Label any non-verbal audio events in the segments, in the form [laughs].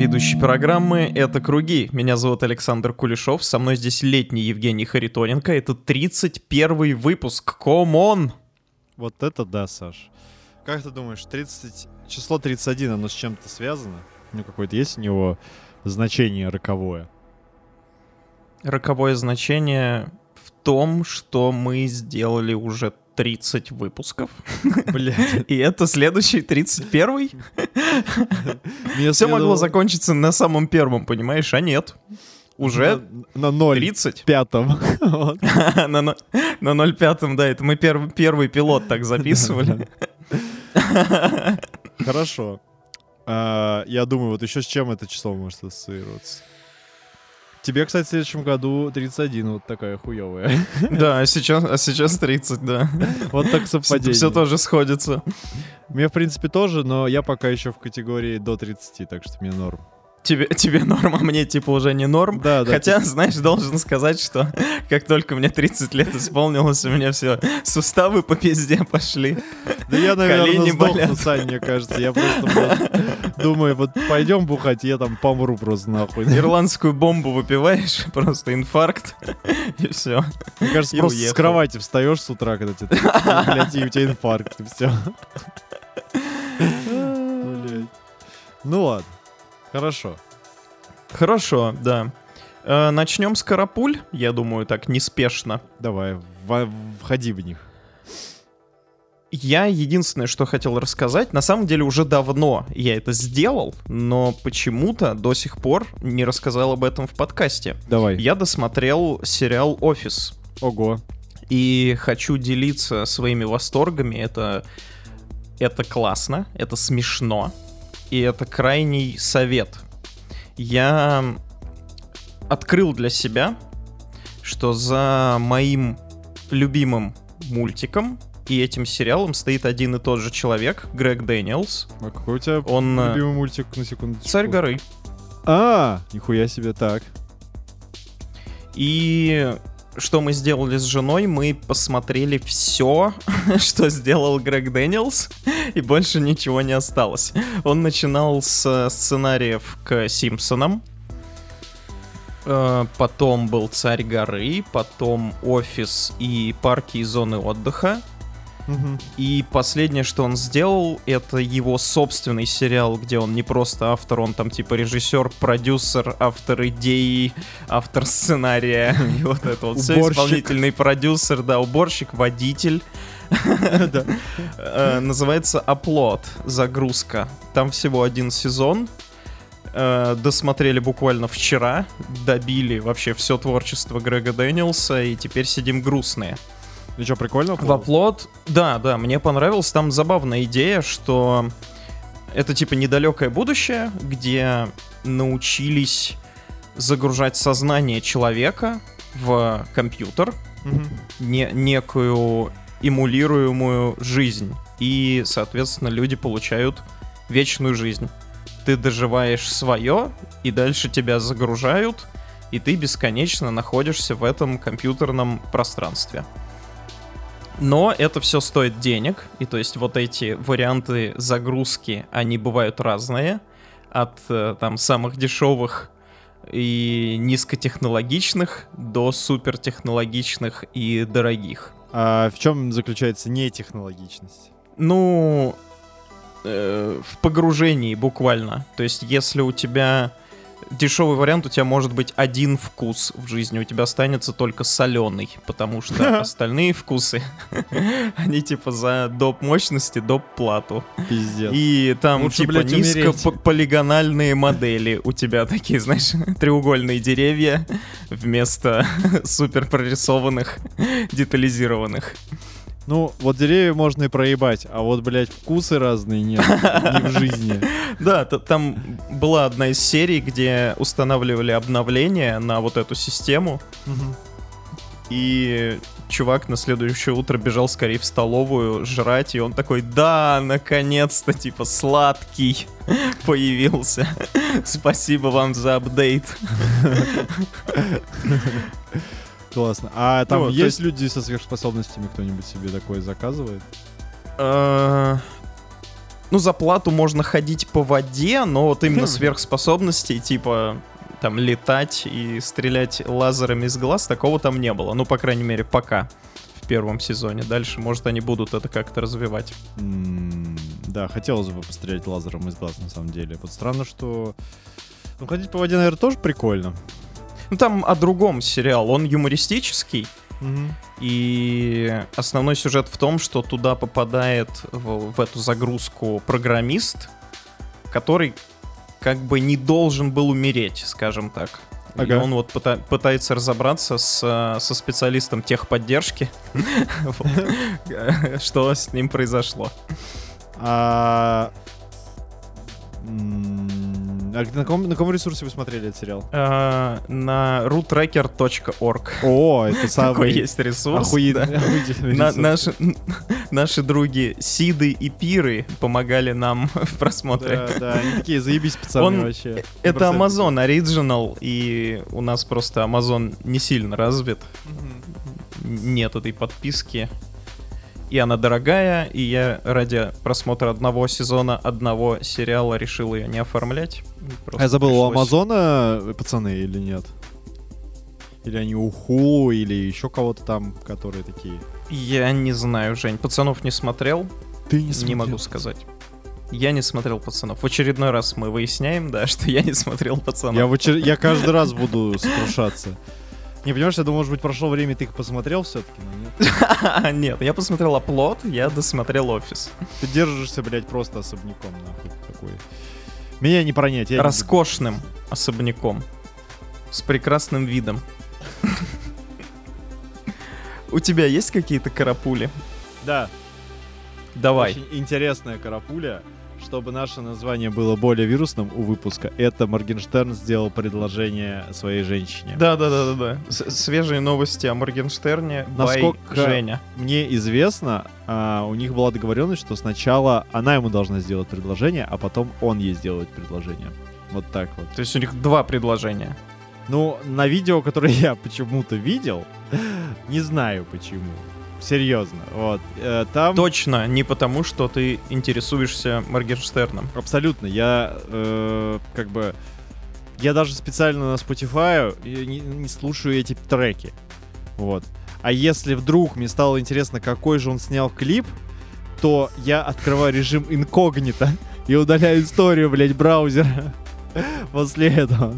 Ведущий программы «Это круги». Меня зовут Александр Кулешов, со мной здесь летний Евгений Харитоненко. Это 31 выпуск, комон! Вот это да, Саш. Как ты думаешь, 30... число 31, оно с чем-то связано? Ну, какое-то есть у него значение роковое? Роковое значение в том, что мы сделали уже 30 выпусков. [laughs] Блядь. И это следующий 31-й. Все могло закончиться на самом первом, понимаешь, а нет. Уже на 0 30. пятом. [laughs] На, на 0,5, да, это мы перв- первый пилот так записывали. Хорошо. А, Я думаю, вот еще с чем это число может ассоциироваться? Тебе, кстати, в следующем году 31, вот такая хуевая. [laughs] Да, а сейчас, а сейчас 30, да. [laughs] Вот так совпадение. Все тоже сходится. Мне, в принципе, тоже, но я пока еще в категории до 30, так что мне норм. Тебе, тебе норм, а мне типа уже не норм. Да, да. Хотя, знаешь, должен сказать, что как только мне 30 лет исполнилось, у меня все суставы по пизде пошли. Да я, наверное, Колени сдохну, болят. Сань, мне кажется. Я просто [laughs] думаю, вот пойдем бухать, я там помру просто нахуй. Ирландскую бомбу выпиваешь, [laughs] просто инфаркт, и все. Мне кажется, и просто с уехал. кровати встаешь с утра, когда тебе 30, блядь, и у тебя инфаркт, и все. Ну ладно. Хорошо. Хорошо, да. Э, Начнем с карапуль, я думаю, так неспешно. Давай, входи в них. Я единственное, что хотел рассказать, на самом деле уже давно я это сделал, но почему-то до сих пор не рассказал об этом в подкасте. Давай. Я досмотрел сериал «Офис». Ого. И хочу делиться своими восторгами. Это, это классно, это смешно, и это крайний совет. Я открыл для себя, что за моим любимым мультиком и этим сериалом стоит один и тот же человек, Грег Дэниелс. А какой у тебя Он э, любимый мультик на секундочку? царь горы. А, нихуя себе, так. И что мы сделали с женой? Мы посмотрели все, [laughs] что сделал Грег Дэниелс, [laughs] и больше ничего не осталось. Он начинал с сценариев к Симпсонам, э, потом был Царь горы, потом Офис и парки и зоны отдыха. Мгм. И последнее, что он сделал, это его собственный сериал, где он не просто автор, он там типа режиссер, продюсер, автор идеи, автор сценария, [laughs] и вот это вот все, исполнительный продюсер, да, уборщик, водитель. [laughs] Э, Называется Оплот, загрузка. Там всего один сезон. Э, Досмотрели буквально вчера, добили вообще все творчество Грега Дэниелса, и теперь сидим грустные. Ну что, прикольно? В оплот, да, да, мне понравилось. Там забавная идея, что это типа недалекое будущее, где научились загружать сознание человека в компьютер, Мгм. не, некую эмулируемую жизнь. И, соответственно, люди получают вечную жизнь. Ты доживаешь свое, и дальше тебя загружают, и ты бесконечно находишься в этом компьютерном пространстве. Но это все стоит денег, и то есть вот эти варианты загрузки, они бывают разные, от э, там самых дешевых и низкотехнологичных до супертехнологичных и дорогих. А в чем заключается нетехнологичность? Ну, э, в погружении буквально. То есть, если у тебя дешевый вариант, у тебя может быть один вкус в жизни, у тебя останется только соленый, потому что остальные вкусы, [laughs] они типа за доп мощности, доп плату. Пиздец. И там Лучше, типа блядь, низкополигональные модели. У тебя такие, знаешь, [laughs] треугольные деревья вместо [laughs] супер прорисованных, детализированных. Ну, вот деревья можно и проебать, а вот, блядь, вкусы разные нет. Не в жизни. [laughs] Да, там была одна из серий, где устанавливали обновление на вот эту систему, и чувак на следующее утро бежал скорее в столовую жрать, и он такой, да, наконец-то, типа, сладкий [laughs] появился. [laughs] Спасибо вам за апдейт. Классно. А там Ну, есть есть- люди со сверхспособностями, кто-нибудь себе такое заказывает? Э, Ну, за плату можно ходить по воде, но вот именно сверхспособностей, типа там летать и стрелять лазерами из глаз, такого там не было. Ну, по крайней мере, пока в первом сезоне. Дальше, может, они будут это как-то развивать. Да, хотелось бы пострелять лазером из глаз, на самом деле. Вот странно, что... Ну, ходить по воде, наверное, тоже прикольно. Ну, там о другом сериал. Он юмористический, Мгм. и основной сюжет в том, что туда попадает в, в эту загрузку программист, который как бы не должен был умереть, скажем так. И Ага. он вот пыта- пытается разобраться с, со специалистом техподдержки, [laughs] что с ним произошло. А... а на, каком, на каком ресурсе вы смотрели этот сериал? Э, На roottracker.org О, это такой [laughs] самый есть ресурс. охуенный да. ресурс. наши, наши други Сиды и Пиры помогали нам [laughs] в просмотре. Да, да, они такие, заебись, пацаны, Он- вообще. Это. Amazon Original, и у нас просто Amazon не сильно развит. Мгм. Нет этой подписки. И она дорогая, и я ради просмотра одного сезона, одного сериала решил ее не оформлять. А Просто я забыл, у пришлось- Амазона э, пацаны или нет? Или они у Хулу, или еще кого-то там, которые такие. Я не знаю, Жень. Пацанов не смотрел, Ты не, могу сказать. Я не смотрел пацанов. В очередной раз мы выясняем, да, [laughs] что я не смотрел пацанов. Я, в очер- я каждый раз буду сокрушаться. Не, понимаешь, я думал, может быть, прошло время, ты их посмотрел все-таки, но нет. [laughs] Нет, я посмотрел оплот, я досмотрел офис. Ты держишься, блядь, просто особняком, нахуй, такой. Меня не пронять, я не Роскошным особняком. С прекрасным видом. [laughs] У тебя есть какие-то карапули? Да, Давай. очень интересная карапуля. Чтобы наше название было более вирусным у выпуска, это Моргенштерн сделал предложение своей женщине. Да, да, да, да, да. С- Свежие новости о Моргенштерне. Насколько- Женя. Мне известно, а, у них была договоренность, что сначала она ему должна сделать предложение, а потом он ей сделает предложение. Вот так вот. То есть у них два предложения. Ну, на видео, которое я [laughs] почему-то видел, [laughs] не знаю почему. Серьезно. Вот. э, Там Точно не потому, что ты интересуешься Моргенштерном. абсолютно. Я э, как бы. Я даже специально на Spotify и не, не слушаю эти треки. Вот. А если вдруг мне стало интересно, какой же он снял клип, то я открываю режим инкогнито и удаляю историю, блядь, браузера [laughs] после этого.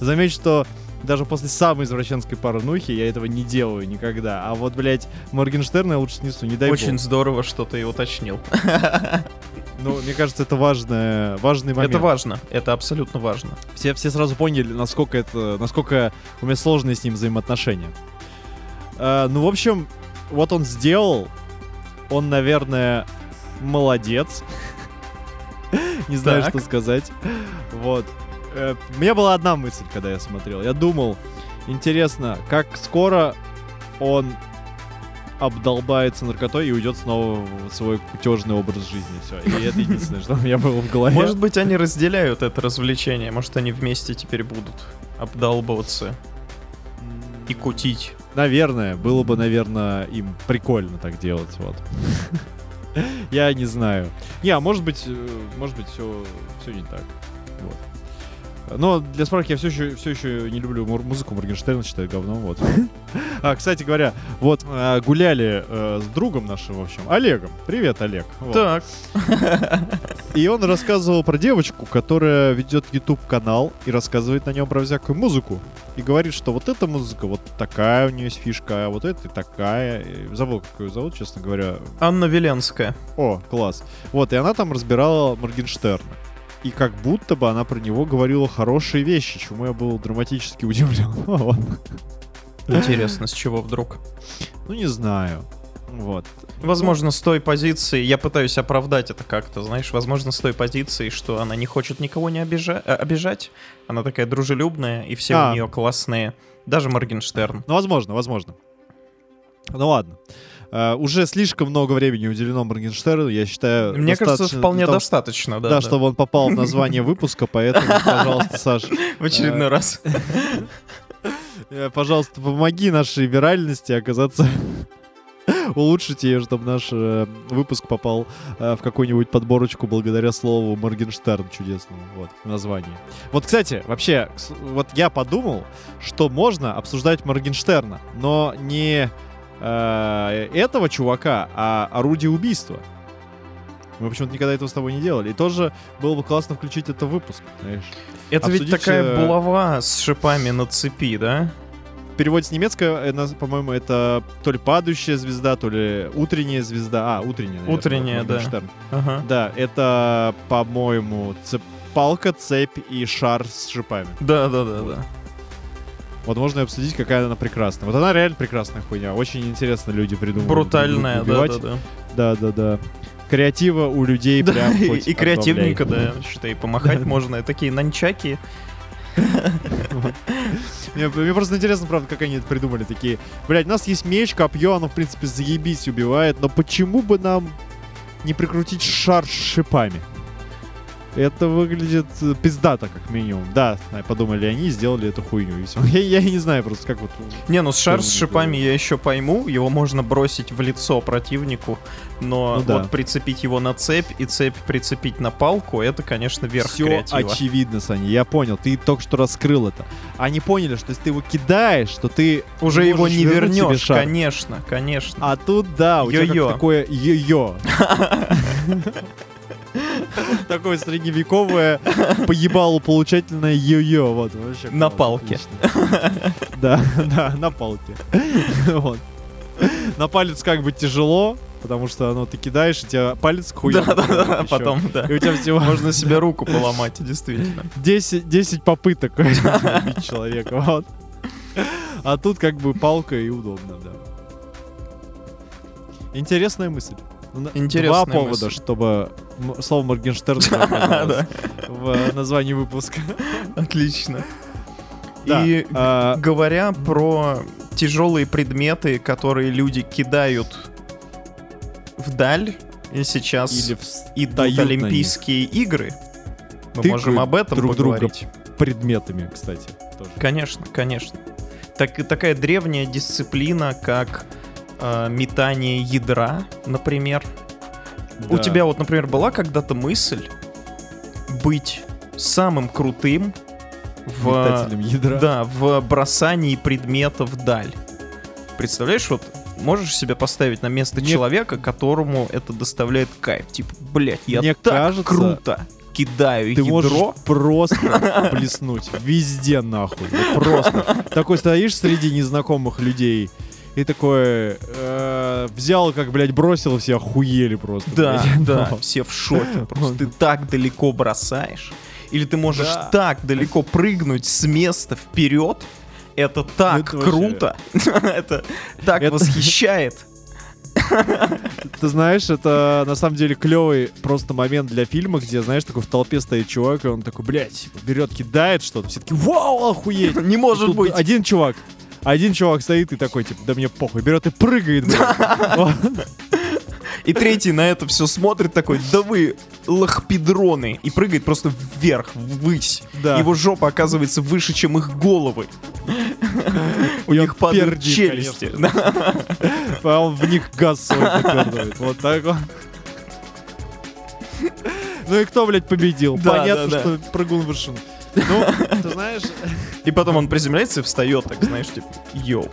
Заметь, что даже после самой извращенской порнухи я этого не делаю никогда. А вот, блядь, Моргенштерна я лучше снесу, не дай Очень бог. здорово, что ты уточнил. [laughs] Ну, мне кажется, это важное, важный момент. Это важно. Это абсолютно важно. Все, все сразу поняли, насколько это, насколько у меня сложные с ним взаимоотношения. А, ну, в общем, вот он сделал. Он, наверное, молодец. [laughs] Не знаю, Так. что сказать. Вот. Э, У меня была одна мысль, когда я смотрел. Я думал, интересно, как скоро он обдолбается наркотой и уйдет снова в свой кутежный образ жизни. Все. И это единственное, что у меня было в голове. Может быть, они разделяют это развлечение. Может, они вместе теперь будут обдалбываться и кутить. Наверное, было бы, наверное, им прикольно так делать, вот. [laughs] Я не знаю. Не, а может быть, э, может быть, все, все не так. Вот. Но для справки я все еще, все еще не люблю музыку Моргенштерна, считаю говном, вот. [laughs] А, кстати говоря, вот э, гуляли э, с другом нашим, в общем, Олегом. Привет, Олег. Вот. Так. И он рассказывал про девочку, которая ведет YouTube канал и рассказывает на нем про всякую музыку. И говорит, что вот эта музыка, вот такая у нее есть фишка, а вот эта такая. Забыл, как ее зовут, честно говоря. Анна Веленская. О, класс. Вот, и она там разбирала Моргенштерна. И как будто бы она про него говорила хорошие вещи, чему я был драматически удивлен. [laughs] Интересно, с чего вдруг? Ну, не знаю. Вот. Возможно, с той позиции, я пытаюсь оправдать это как-то, знаешь, возможно, с той позиции, что она не хочет никого не обижа- э, обижать, она такая дружелюбная, и все А. у нее классные, даже Моргенштерн. Ну, возможно, возможно. Ну ладно. Э, уже слишком много времени уделено Моргенштерну, я считаю. Мне кажется, вполне того, достаточно, да, Да, да. чтобы он попал в название выпуска, поэтому, [laughs] пожалуйста, Саш, в очередной раз. [laughs] э, пожалуйста, помоги нашей виральности оказаться [laughs] улучшите ее, чтобы наш э, выпуск попал э, в какую-нибудь подборочку благодаря слову Моргенштерн чудесному. Вот, название. Вот, кстати, вообще, вот я подумал, что можно обсуждать Моргенштерна, но не э, этого чувака, а орудие убийства. Мы почему-то никогда этого с тобой не делали. И тоже было бы классно включить это в выпуск, знаешь. Это ведь Обсудить, такая э, булава с шипами на цепи, да? В переводе с немецкого, э, по-моему, это то ли падающая звезда, то ли утренняя звезда. А, утренняя, наверное, Утренняя, да. Ага. Да, это, по-моему, цеп- палка, цепь и шар с шипами. Да, да, да, да. Вот можно и обсудить, какая она прекрасная. Вот она реально прекрасная хуйня. Очень интересно люди придумывают. Брутальная, да, да, да. Да, да, да. Креатива у людей [laughs] Да, прям и, и креативненько, да, считай, помахать [laughs] можно. Такие нанчаки. [laughs] Мне, мне просто интересно, правда, как они это придумали. Такие, блядь, у нас есть меч, копье, оно, в принципе, заебись убивает, но почему бы нам не прикрутить шар с шипами? Это выглядит э, пиздато, как минимум. Да, а, подумали они сделали эту хуйню. И всё. [laughs] Я, я не знаю просто, как вот... Не, ну шар с Что шипами я еще пойму, его можно бросить в лицо противнику, но Ну да. вот прицепить его на цепь и цепь прицепить на палку, это, конечно, верх Все креатива. очевидно, Саня, я понял. Ты только что раскрыл это. Они поняли, что если ты его кидаешь, то ты Уже его не вернешь, конечно, конечно. А тут, да, у тебя Йо-йо. как такое йо-йо. [laughs] Такое средневековое поебалу получательное йо-йо. Вот, вообще На палке. Да, да, на палке. Вот. На палец как бы тяжело, потому что оно ты кидаешь, и тебя палец хуй. Да, да, да, потом, да. И у тебя всего Можно себе [laughs] руку поломать, действительно. 10, 10 попыток [laughs] убить человека. Вот. А тут как бы палка и удобно, да. Интересная мысль. Ну, Интересная Два повода, мысль. чтобы слово Моргенштерн [laughs] в названии выпуска. отлично. И а, говоря про тяжелые предметы, которые люди кидают вдаль, и сейчас Или идут Олимпийские игры, мы можем об этом друг друга. поговорить. предметами, кстати. тоже. Конечно, конечно. Так, такая древняя дисциплина, как э, метание ядра, например. У Да. тебя вот, например, была когда-то мысль быть самым крутым в, Метателем ядра. да, в бросании предмета вдаль. Представляешь, вот можешь себя поставить на место Мне- человека, которому это доставляет кайф. Типа, блядь, я Мне так кажется, круто кидаю Ты ядро. просто [laughs] плеснуть везде нахуй. Просто. Такой стоишь среди незнакомых людей и такой э, взял, как, блядь, бросил, все охуели просто. Да, блядь. да, [laughs] все в шоке. Просто ты [laughs] так далеко бросаешь. Или ты можешь Да. так далеко прыгнуть с места вперед. Это так Это круто. [laughs] Это так Это- восхищает. Ты знаешь, это на самом деле клевый просто момент для фильма, где, знаешь, такой в толпе стоит чувак, и он такой, блядь, берет, кидает что-то, все таки вау, охуеть. Не может быть. Один чувак, один чувак стоит и такой, типа, да мне похуй, берет и прыгает. [laughs] И третий на это все смотрит такой, да вы лохпедроны. И прыгает просто вверх, ввысь. Да. Его жопа оказывается выше, чем их головы. У них падают челюсти. [laughs] А он в них газ свой. Вот так вот. Ну и кто, блядь, победил? Понятно, что прыгун вышел. Ну, [laughs] ты знаешь, [laughs] И потом он приземляется и встает, так знаешь, типа, йоу.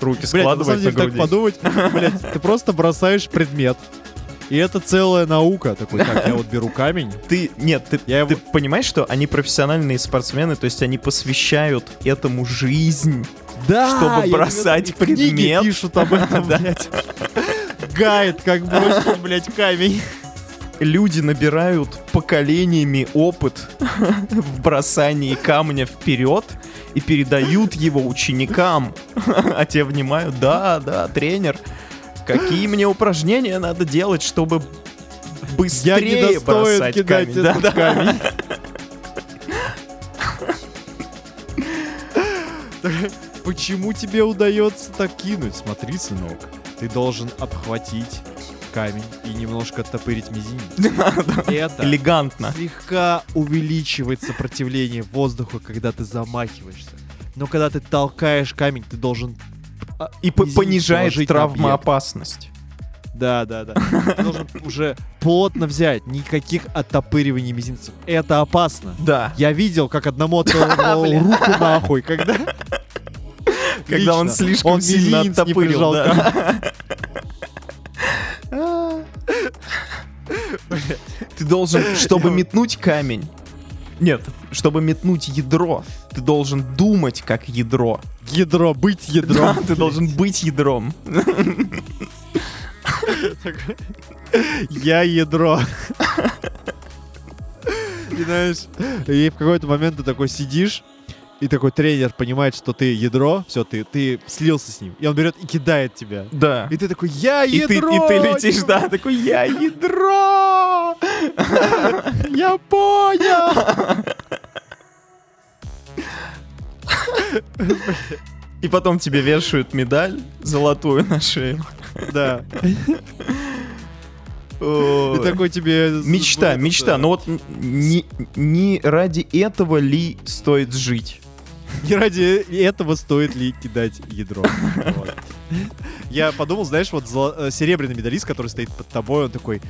Руки блядь, на самом складывает на деле так груди. подумать, блядь, ты просто бросаешь предмет, и это целая наука. Такой, так, я вот беру камень, [laughs] Ты, нет, ты, Я его- ты понимаешь, что они профессиональные спортсмены, то есть они посвящают этому жизнь. Да, Чтобы я бросать тебе- книги предмет. пишут об этом, блядь. Гайд, как бросить, блядь, камень. Люди набирают поколениями опыт в бросании камня вперед и передают его ученикам. А те внимают, да, да, тренер, какие мне упражнения надо делать, чтобы Я быстрее недостоин бросать кидать камень. Да, да. камень. Почему тебе удается так кинуть? Смотри, сынок, ты должен обхватить камень и немножко оттопырить мизинец. [laughs] Это Элегантно. слегка увеличивает сопротивление воздуха, когда ты замахиваешься. Но когда ты толкаешь камень, ты должен а, И по- Извините, понижает положить на объект. травмоопасность. Да, да, да. Ты должен уже плотно взять, никаких оттопыриваний мизинцев. Это опасно. Да. Я видел, как одному [laughs] Бля. руку нахуй, когда... Когда он слишком сильно оттопырил. [laughs] да. [laughs] Ты должен, чтобы метнуть камень. Нет, чтобы метнуть ядро, ты должен думать как ядро. Ядро, быть Да, ядром. ты должен [laughs] быть ядром. Я ядро. [laughs] И знаешь, и в какой-то момент ты такой сидишь, и такой тренер понимает, что ты ядро, все, ты, ты слился с ним. И он берет и кидает тебя. Да. И ты такой, я И ты, ядро! и ты летишь, да, такой, я ядро! [laughs] Я понял! И потом тебе вешают медаль золотую на шею. Да. [laughs] И такой тебе... Мечта, мечта. Но вот не ради этого ли стоит жить? [laughs] Не ради этого стоит ли кидать ядро. Вот. Я подумал, знаешь, вот э, серебряный медалист, который стоит под тобой, он такой,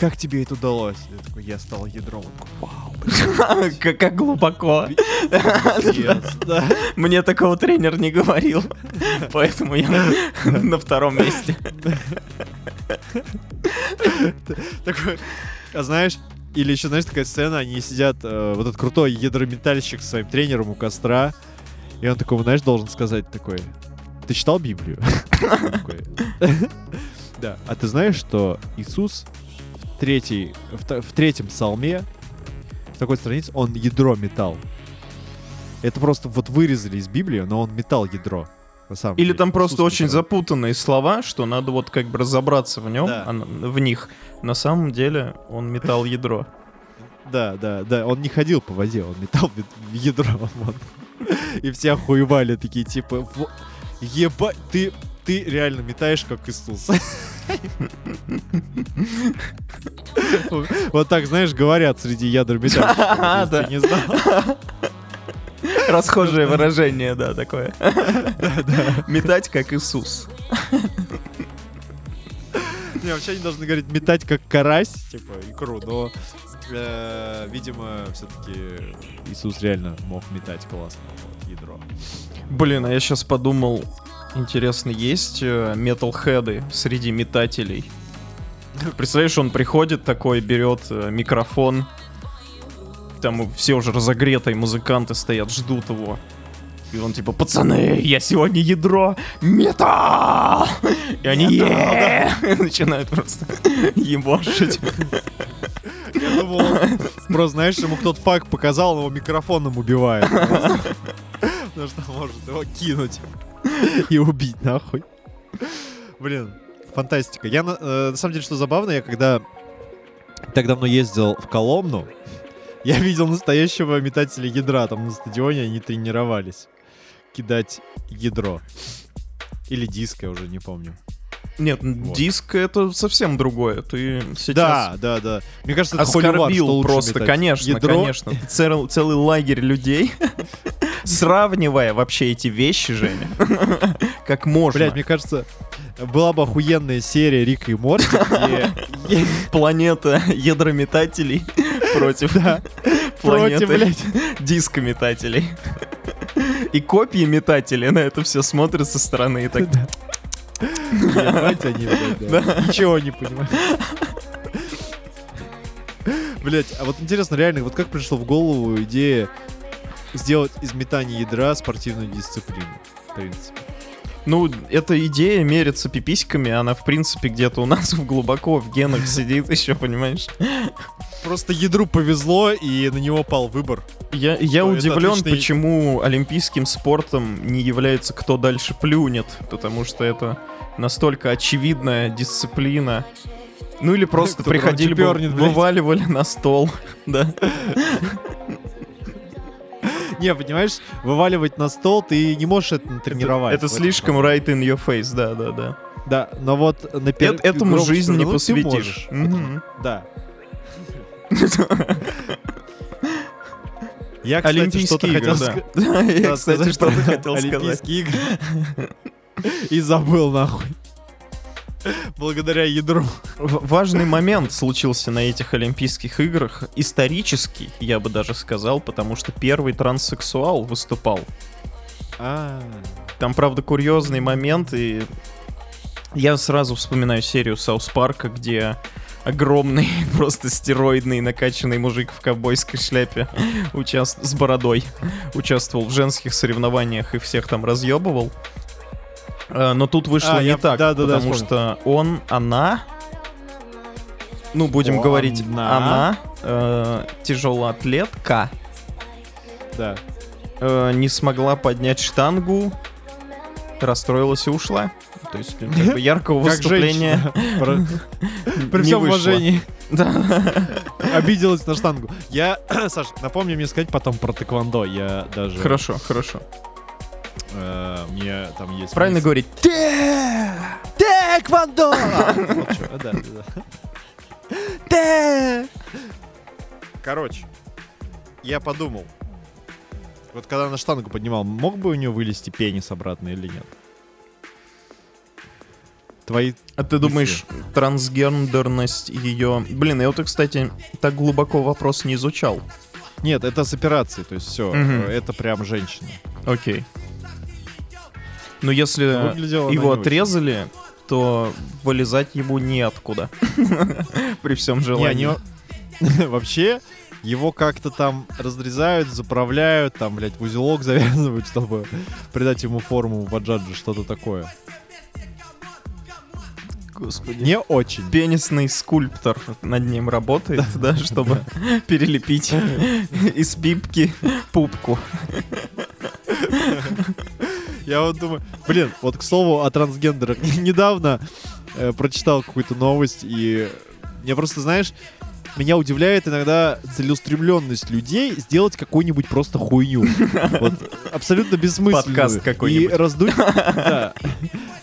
как тебе это удалось? Я такой, я стал ядром. Вау, [laughs] Как как глубоко. Мне такого тренер не говорил. [laughs] Поэтому я на втором месте. Такой, а знаешь, или еще, знаешь, такая сцена, они сидят, э, вот этот крутой ядрометальщик со своим тренером у костра, и он такой, знаешь, должен сказать такой, ты читал Библию? [laughs] [laughs] Да, а ты знаешь, что Иисус в, третьей, в, в третьем псалме, в такой странице, он ядро метал. Это просто вот вырезали из Библии, но он метал ядро. На самом Или деле. там просто Иисус очень запутанные слова, что надо вот как бы разобраться в нем, Да. а в них. На самом деле он метал ядро. Да, да, да, он не ходил по воде, он метал ядро. [laughs] вот. И все охуевали такие, типа, «Во- ебать, ты, ты реально метаешь, как Иисус. [laughs] Вот так, знаешь, говорят среди ядер ты [laughs] не знал. Расхожее выражение, да, такое. Метать как Иисус. Не, вообще они должны говорить метать как карась, типа, икру, но, э, видимо, все-таки Иисус реально мог метать классно вот, ядро. Блин, а я сейчас подумал, интересно, есть э, металлхеды среди метателей? Представляешь, он приходит такой, берет э, микрофон, там все уже разогретые музыканты стоят, ждут его. И он типа, пацаны, я сегодня ядро, металл! И они [laughs] начинают просто [laughs] ебошить. Я думал, просто, знаешь, ему кто-то факт показал, его микрофоном убивает. Потому что может его кинуть и убить нахуй. Блин, фантастика. Я, на э, на самом деле, что забавно, я когда так давно ездил в Коломну, я видел настоящего метателя ядра. Там на стадионе они тренировались кидать ядро. Или диск, я уже не помню. Нет, Вот. диск это совсем другое. Ты сейчас Да, да, да. Мне кажется, это что оскорбил лучше просто, метать. конечно, Ядро конечно. [laughs] Цел- целый лагерь людей, [laughs] сравнивая вообще эти вещи, Женя, [laughs] как можно. Блять, мне кажется, была бы охуенная серия Рика и Морти, где... Планета ядрометателей против Да, планеты против, блядь. дискометателей. И копии метателей на это все смотрят со стороны и так... Ебать они, блядь, да. Ничего не понимаю. Блять, а вот интересно, реально, вот как пришло в голову идея сделать из метания ядра спортивную дисциплину, в принципе. Ну, эта идея мериться пиписьками, она, в принципе, где-то у нас [laughs] глубоко в генах сидит еще, понимаешь? Просто ядру повезло, и на него пал выбор. Я, я удивлен, отличный- почему олимпийским спортом не является кто дальше плюнет, потому что это настолько очевидная дисциплина. Ну или просто Кто приходили бы, вываливали на стол, [laughs] да. [laughs] Не, понимаешь, вываливать на стол ты не можешь это тренировать. Это слишком right in your face, да, да, да. Да, но вот на пер- Эт- этому громче жизнь не посвятишь. можешь. Мгм. Да. [laughs] Я, кстати, Олимпийские что-то игры, хотел да. сказать. [laughs] Я, кстати, что-то что хотел сказать. Олимпийские игры. и забыл нахуй. Благодаря ядру. Важный момент случился на этих Олимпийских играх. Исторический, я бы даже сказал, потому что первый транссексуал выступал. А, Там, правда, курьезный момент, и я сразу вспоминаю серию Саус Парка, где огромный, [laughs] просто стероидный, накачанный мужик в ковбойской шляпе участ... с бородой участвовал в женских соревнованиях и всех там разъебывал. Э, Но тут вышло А, не я- так, да-да-да, потому вспомнил. что он, она, ну, будем Он, говорить, она. она, э, тяжелоатлетка, Да. э, не смогла поднять штангу, расстроилась и ушла. То есть, ну, как бы яркого Как выступления [laughs] При всем уважении. Да. Обиделась на штангу. Я, [clears throat] Саш, напомни мне сказать потом про тэквондо. Я даже... Хорошо, хорошо. Э, Мне там есть... Правильно мысль. говорить. Тэквондо! Чё, да! Короче, я подумал. Вот когда на штангу поднимал, мог бы у нее вылезти пенис обратно или нет? Твои... А ты думаешь, трансгендерность ее... Блин, я вот, кстати, так глубоко вопрос не изучал. Нет, это с операцией, то есть все, Мгм. это прям женщина. Окей. Но если она его не очень. отрезали, то вылезать ему неоткуда. [laughs] При всем желании. [laughs] Вообще, его как-то там разрезают, заправляют, там, блядь, в узелок [laughs] завязывают, чтобы придать ему форму баджаджи, что-то такое. Господи. Не очень. Пенисный скульптор над ним работает, да, чтобы перелепить из пипки пупку. Я вот думаю, блин, вот к слову о трансгендерах. [laughs] Недавно э, прочитал какую-то новость, и мне просто, знаешь, меня удивляет иногда целеустремленность людей сделать какую-нибудь просто хуйню. Вот абсолютно бессмысленную. Подкаст какой-нибудь. И раздуть... [laughs] Да.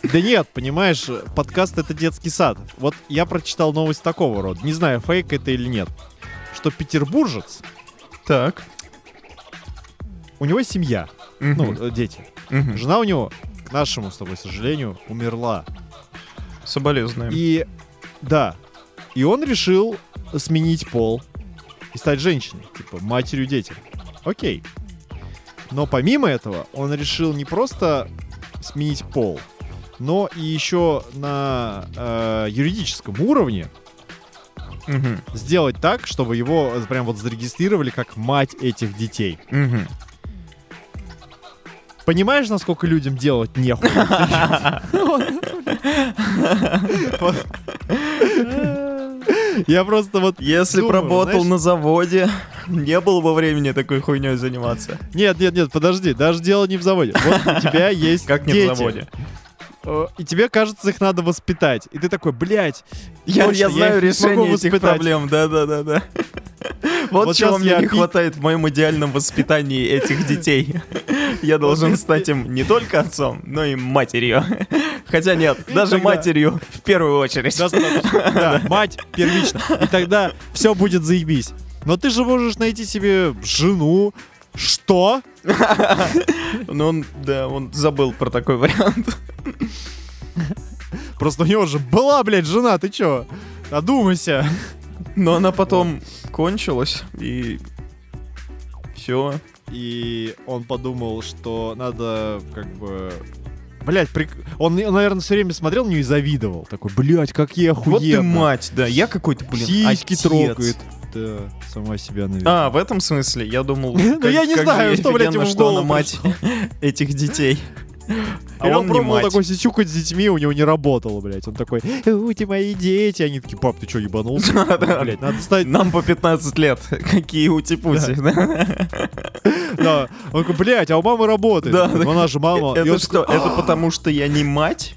Да нет, понимаешь, подкаст это детский сад. Вот я прочитал новость такого рода. Не знаю, фейк это или нет. Что петербуржец, Так. у него семья, ну, э, дети. Мгм. Жена у него, к нашему с тобой сожалению, умерла. Соболезнуем. И да, и он решил сменить пол и стать женщиной, типа матерью детям. Окей. Но помимо этого, он решил не просто сменить пол, но и еще на э, юридическом уровне Мгм. сделать так, чтобы его прям вот зарегистрировали как мать этих детей. Мгм. Понимаешь, насколько людям делать нехуй? Я просто вот... Если проработал знаешь- на заводе, не было бы времени такой хуйней заниматься. Нет, нет, нет, подожди, даже дело не в заводе. Вот у тебя [laughs] есть Как не в заводе. Э, И тебе кажется, их надо воспитать. И ты такой, блядь, Я, Точно, я я знаю смогу решение этих проблем, да-да-да-да. [laughs] Вот, Вот чего мне я не хватает в моем идеальном воспитании этих детей. [laughs] Я должен стать им не только отцом, но и матерью. [laughs] Хотя нет, даже тогда- матерью в первую очередь. Да, мать первично. И тогда все будет заебись. Но ты же можешь найти себе жену. Что? Но он, да, он забыл про такой вариант. Просто у него же была, блядь, жена, ты чё? Одумайся. Но она потом кончилась, и все. И он подумал, что надо как бы... Блять, прик... он, наверное, все время смотрел на нее и завидовал. Такой, блять, как я охуенно. Вот ты мать, да. Я какой-то, блин, Сиськи отец. трогает. Да, сама себя, наверное. А, в этом смысле? Я думал, [laughs] Ну, я не знаю, что, блядь, ему что она мать [laughs] этих детей. [laughs] А он не пробовал такой сисюкать с детьми, у него не работало, блядь. Он такой, «Э, эти мои дети. Они такие, пап, ты что, ебанулся? Блядь, надо стать... Нам по 15 лет. Какие ути-пути. да? Он такой, блядь, а у мамы работает. Да, она же мама. Это что, это потому что я не мать?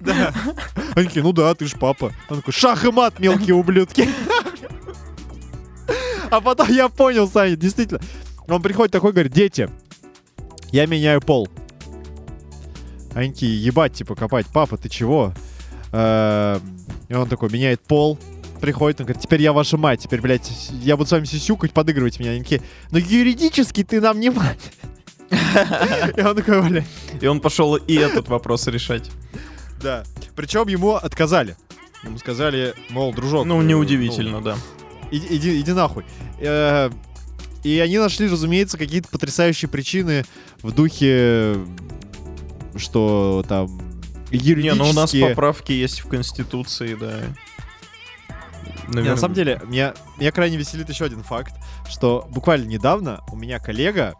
Да. Они такие, ну да, ты ж папа. Он такой, шах и мат, мелкие ублюдки. А потом я понял, Саня, действительно. Он приходит такой, говорит, дети, я меняю пол. Они такие, ебать, типа, копать. Папа, ты чего? Э, И он такой, меняет пол. Приходит, он говорит, теперь я ваша мать. Теперь, блядь, я буду с вами сисюкать, подыгрывать меня. Они такие, ну юридически ты нам не мать. И он такой, блядь, И он пошел и этот вопрос решать. да. Причем ему отказали. Ему сказали, мол, дружок. Ну, э, неудивительно, да. Иди, иди, иди нахуй. Э, И они нашли, разумеется, какие-то потрясающие причины в духе, что там Не, юридические... ну у нас поправки есть в Конституции, да. Не, Наверно- на самом деле, меня, меня крайне веселит еще один факт, что буквально недавно у меня коллега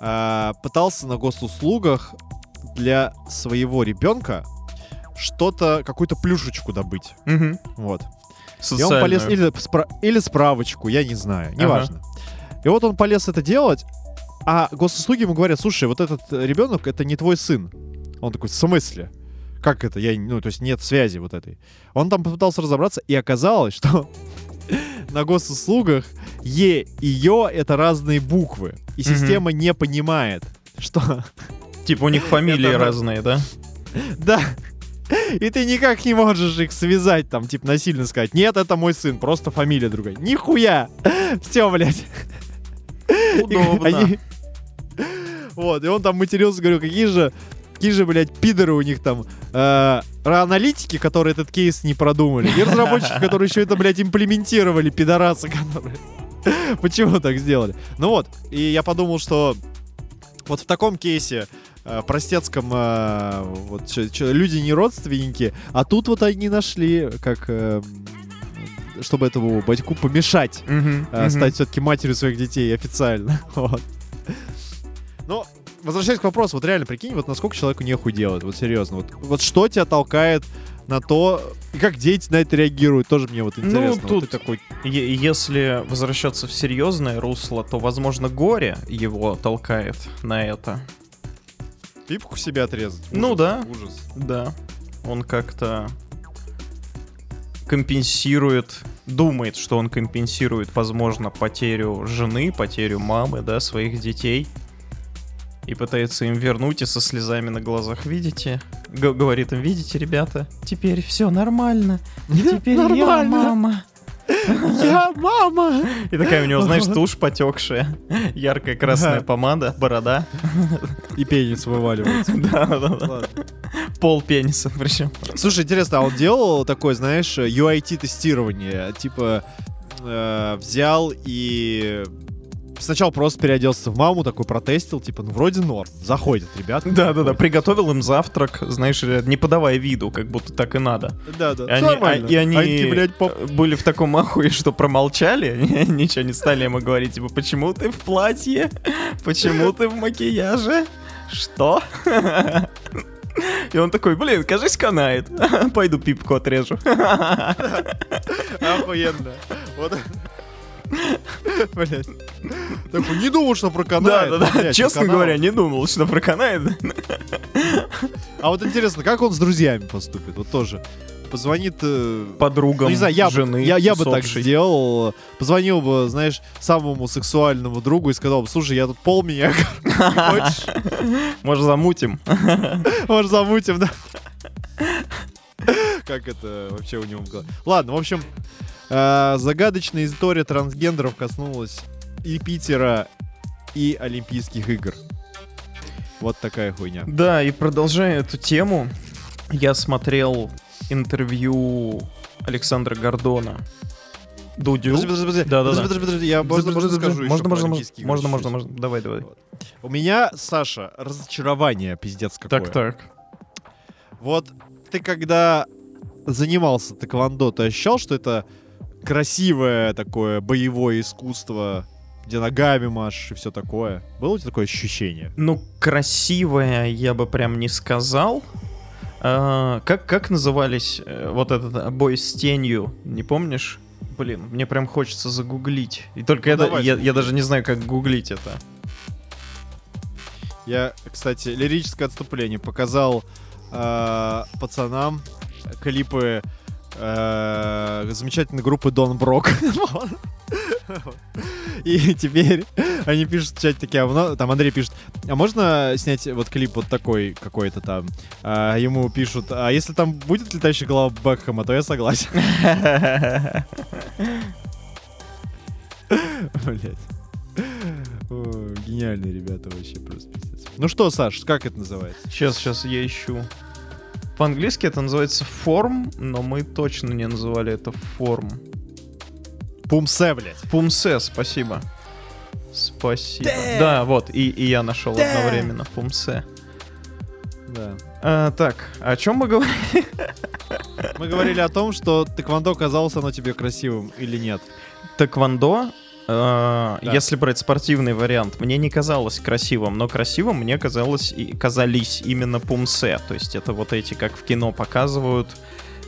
а, пытался на госуслугах для своего ребенка что-то, какую-то плюшечку добыть. Мгм. Вот. И он полез Социальную. или, спра- или справочку, я не знаю, неважно. И вот он полез это делать, а госуслуги ему говорят, слушай, вот этот э, ребенок, это не твой сын. Он такой, в смысле? Как это? Я, ну, то есть нет связи вот этой. Он там попытался разобраться, и оказалось, [laughs] что на госуслугах Е и Ё — это разные буквы. И система не понимает, что... Типа у них [laughs] фамилии разные, да? Да. И ты никак не можешь их связать, там, типа, насильно сказать, нет, это мой сын, просто фамилия другая. Нихуя! Все, блядь. И Удобно. они- Вот, и он там матерился, говорю, какие же, какие же, блядь, пидоры у них там, э, аналитики, которые этот кейс не продумали, и разработчики, которые еще это, блядь, имплементировали, пидорасы, которые... Почему так сделали? Ну вот, и я подумал, что вот в таком кейсе э, простецком э, вот чё- чё, люди не родственники, а тут вот они нашли, как э, чтобы этому батьку помешать э, мгм. стать все-таки матерью своих детей официально. [laughs] Вот. Но, возвращаясь к вопросу, вот реально прикинь, вот насколько человеку нехуй делать, вот серьезно. Вот, вот что тебя толкает на то, и как дети на это реагируют, тоже мне вот интересно. Вот тут- ты такой, Если возвращаться в серьезное русло, то, возможно, горе его толкает на это. Пипку себе отрезать. Ну Ужас, да. Ужас. Да. Он как-то компенсирует, думает, что он компенсирует, возможно, потерю жены, потерю мамы, да, своих детей. И пытается им вернуть, и со слезами на глазах, видите? Г- говорит им, видите, ребята, теперь все нормально. [laughs] Теперь я Нормально. мама. [laughs] Я мама! И такая у него, [laughs] знаешь, тушь потекшая, яркая красная помада, борода. [laughs] И пенис вываливается. Да-да-да. Ладно. Пол пениса причем. Слушай, интересно, а он делал такое, знаешь, UIT-тестирование? Типа э, взял и сначала просто переоделся в маму, такой протестил, типа, ну вроде норм, заходят ребята. Да-да-да, приготовил им завтрак, знаешь, э, не подавая виду, как будто так и надо. Да, да. И они, нормально. а- и они такие, блядь, поп- были в таком ахуе, что промолчали, [laughs] ничего не стали ему говорить, типа, почему ты в платье? Почему ты в макияже? Что? И он такой, блин, кажись, канает. Пойду пипку отрежу. [laughs] Охуенно. Вот. [laughs] Блять. Такой, не думал, что проканает. Да, да, да. Честно говоря, не думал, что проканает. А вот интересно, как он с друзьями поступит? Вот тоже. Позвонит... э, Подругам Ну, не знаю, я, бы- жены. я, я бы так сделал. Позвонил бы, знаешь, самому сексуальному другу и сказал бы, слушай, я тут пол меня [laughs] хочешь? Может, замутим? Может, замутим, да? Как это вообще у него голове? Ладно, в общем, э, загадочная история трансгендеров коснулась и Питера, и Олимпийских игр. Вот такая хуйня. Да, и продолжая эту тему, я смотрел интервью Александра Гордона. Дудю. Подожди, подожди, подожди. Да-да-да. Подожди, подожди, подожди, я можно, можно еще можно, про можно, игры можно, чуть-чуть? можно, можно. Давай, давай. У меня, Саша, разочарование пиздец какое. Так, так. Вот ты когда занимался тэквондо, ты ощущал, что это красивое такое боевое искусство, где ногами машешь и все такое? Было у тебя такое ощущение? Ну, красивая я бы прям не сказал. А, как, как назывались э, вот этот э, бой с тенью, не помнишь? Блин, мне прям хочется загуглить. И только Ну, я, я, я даже не знаю, как гуглить это. Я, кстати, лирическое отступление показал э, пацанам клипы замечательной группы Дон Брок. И теперь они пишут в чате такие, а там Андрей пишет, а можно снять вот клип вот такой какой-то там? А ему пишут, а если там будет летающая голова Бекхэма, то я согласен. Блять. Гениальные ребята вообще просто. Ну что, Саш, как это называется? Сейчас, сейчас я ищу. По-английски это называется форм, но мы точно не называли это форм. Пумсе, блядь. Пумсе, спасибо. Спасибо. Damn. Да, вот, и, и я нашел Damn. одновременно. Пумсе. Да. А, так, о чем мы говорим? Мы говорили о том, что тэквондо казалось оно тебе красивым или нет. Тэквондо, Да. если брать спортивный вариант, мне не казалось красивым, но красивым мне казалось и казались именно пумсе. То есть это вот эти, как в кино показывают,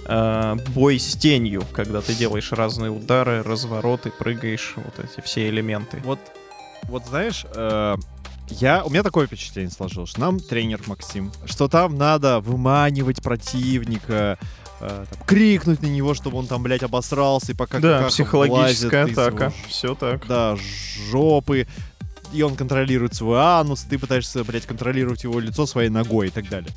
э, бой с тенью, когда ты делаешь разные удары, развороты, прыгаешь, вот эти все элементы. Вот, вот знаешь, э, я, у меня такое впечатление сложилось, что нам тренер Максим, что там надо выманивать противника, э, там, крикнуть на него, чтобы он там, блядь, обосрался, и пока да, психологическая его атака. ж- Все так. Да, жопы, и он контролирует свой анус, ты пытаешься, блядь, контролировать его лицо своей ногой и так далее.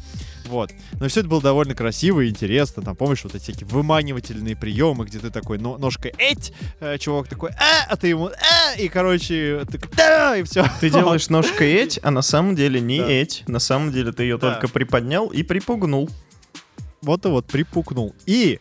Вот. Но все это было довольно красиво и интересно. Там, помнишь, вот эти всякие выманивательные приемы, где ты такой но- ножкой эть, э, чувак такой а, а ты ему а, и, короче, ты да, и все. Ты [laughs] делаешь ножкой эть, а на самом деле не Да. эть. На самом деле ты ее Да. только приподнял и припугнул. Вот и вот припукнул. И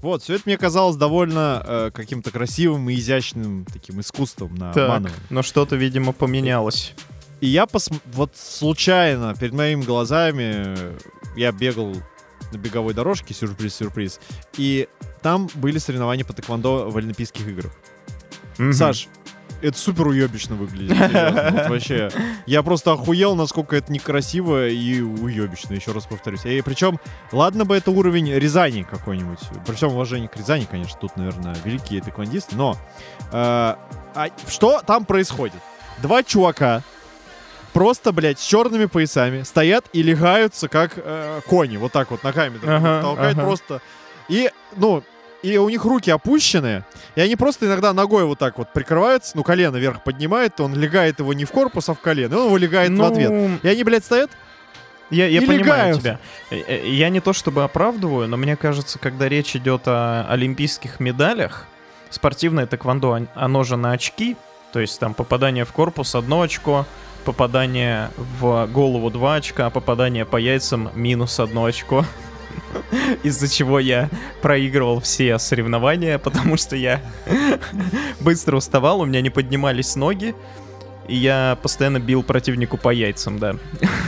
вот, все это мне казалось довольно э, каким-то красивым и изящным таким искусством на Так, обманывание. но что-то, видимо, поменялось. И я пос... вот случайно перед моими глазами э, я бегал на беговой дорожке, сюрприз-сюрприз, и там были соревнования по тэквондо в Олимпийских играх. Мгм. Саш, это супер уебищно выглядит. Вот вообще. Я просто охуел, насколько это некрасиво и уебищно, еще раз повторюсь. И причем, ладно бы это уровень Рязани какой-нибудь. При всем уважении к Рязани, конечно, тут, наверное, великие тэквондисты, но э, а что там происходит? Два чувака просто, блядь, с черными поясами стоят и легаются, как э, кони, вот так вот ногами Ага, толкают ага. просто. И, ну, и у них руки опущены, и они просто иногда ногой вот так вот прикрываются, ну, колено вверх поднимает, он легает его не в корпус, а в колено, и он его легает в Ну, ответ. И они, блядь, стоят, Я, я И понимаю легают. тебя. Э, э, Я не то чтобы оправдываю, но мне кажется, когда речь идет о олимпийских медалях, спортивное тэквондо, он- оно же на очки, то есть там попадание в корпус одно очко, попадание в голову два очка, а попадание по яйцам минус одно очко. [laughs] Из-за чего я проигрывал все соревнования, [laughs] потому что я [laughs] быстро уставал, у меня не поднимались ноги, и я постоянно бил противнику по яйцам, да.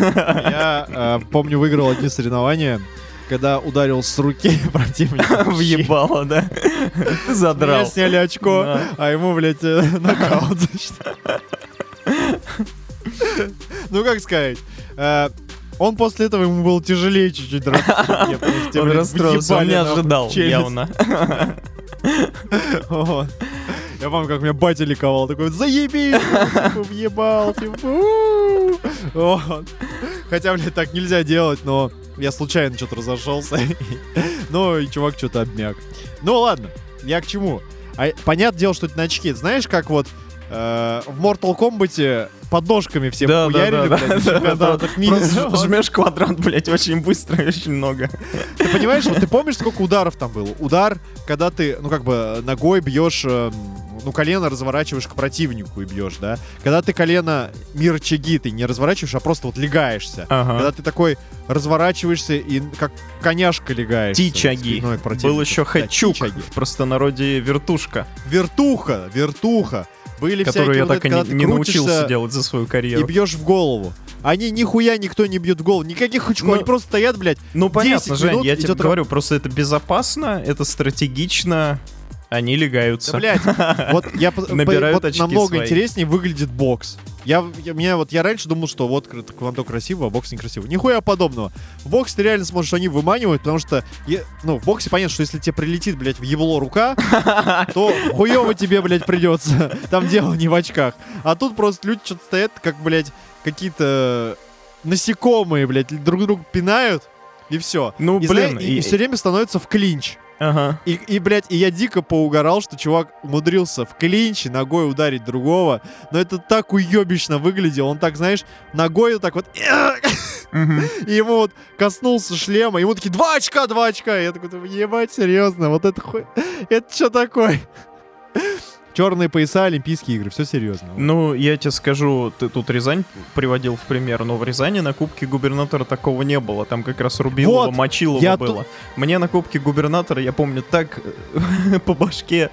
Я э, помню, выиграл одни соревнования, когда ударил с руки противника. Въебало, да? Ты Меня задрал. сняли очко, Да. а ему, блядь, э, нокаут засчитали. Ну, как сказать, э, он после этого ему было тяжелее чуть-чуть драться. [laughs] мне, Он расстроился, он не ожидал явно. [laughs] Я помню, как меня батя ликовал, такой, заебись, типа, въебал, типа, у-у-у». Вот. Хотя, блядь, так нельзя делать, но я случайно что-то разошелся, [laughs] ну, и чувак что-то обмяк. Ну, ладно, я к чему? А, понятное дело, что это на очки. Знаешь, как вот э, в Mortal Kombat подножками всем Да, да, хуярили, да, блядь, да, на да, чемпионатах мира. Просто [laughs] Вот. жмешь квадрат, блядь, очень быстро и очень много. Ты понимаешь, вот ты помнишь, сколько ударов там было? Удар, когда ты, ну, как бы, ногой бьешь, эм, ну, колено разворачиваешь к противнику и бьешь, да? Когда ты колено мир чаги ты не разворачиваешь, а просто вот легаешься. Когда Ага. ты такой разворачиваешься и как коняшка легаешься. Ти-чаги. Был еще Да, хачук, ти-чаги. в простонародье вертушка, Вертуха, вертуха. Были которую я вот так и не не научился делать за свою И карьеру. бьешь в голову. Они нихуя никто не бьет в голову. Никаких хачков. Ну, они просто стоят, блядь. Ну, понятно, 10 Жень, я тебе говорю, просто это безопасно, это стратегично, они легаются. Да, блядь, [laughs] вот я Набирают вот намного свои. интереснее выглядит бокс. Я, я, меня вот, я раньше думал, что вот тэквондо красиво, а бокс некрасиво. Нихуя подобного. В боксе ты реально сможешь они выманивать, потому что, е- ну, в боксе понятно, что если тебе прилетит, блядь, в ебло рука, [laughs] то хуево тебе, блядь, придется. Там дело не в очках. А тут просто люди что-то стоят, как, блядь, какие-то насекомые, блядь, друг друга пинают, и все. Ну, и, блин, зна- и, и- все время становится в клинч. Ага. И, и, блядь, и я дико поугорал, что чувак умудрился в клинче ногой ударить другого. Но это так уебищно выглядело. Он так, знаешь, ногой вот так вот... [laughs] И ему вот коснулся шлема. Ему такие, два очка, два очка. Я такой, ебать, серьезно, вот это хуй... [laughs] Это что такое? Черные пояса, Олимпийские игры, все серьезно. Ну, я тебе скажу, ты тут Рязань приводил в пример, но в Рязани на Кубке Губернатора такого не было. Там как раз Рубилова, Вот, Мочилова я было. Мне на Кубке Губернатора, я помню, так [laughs] по башке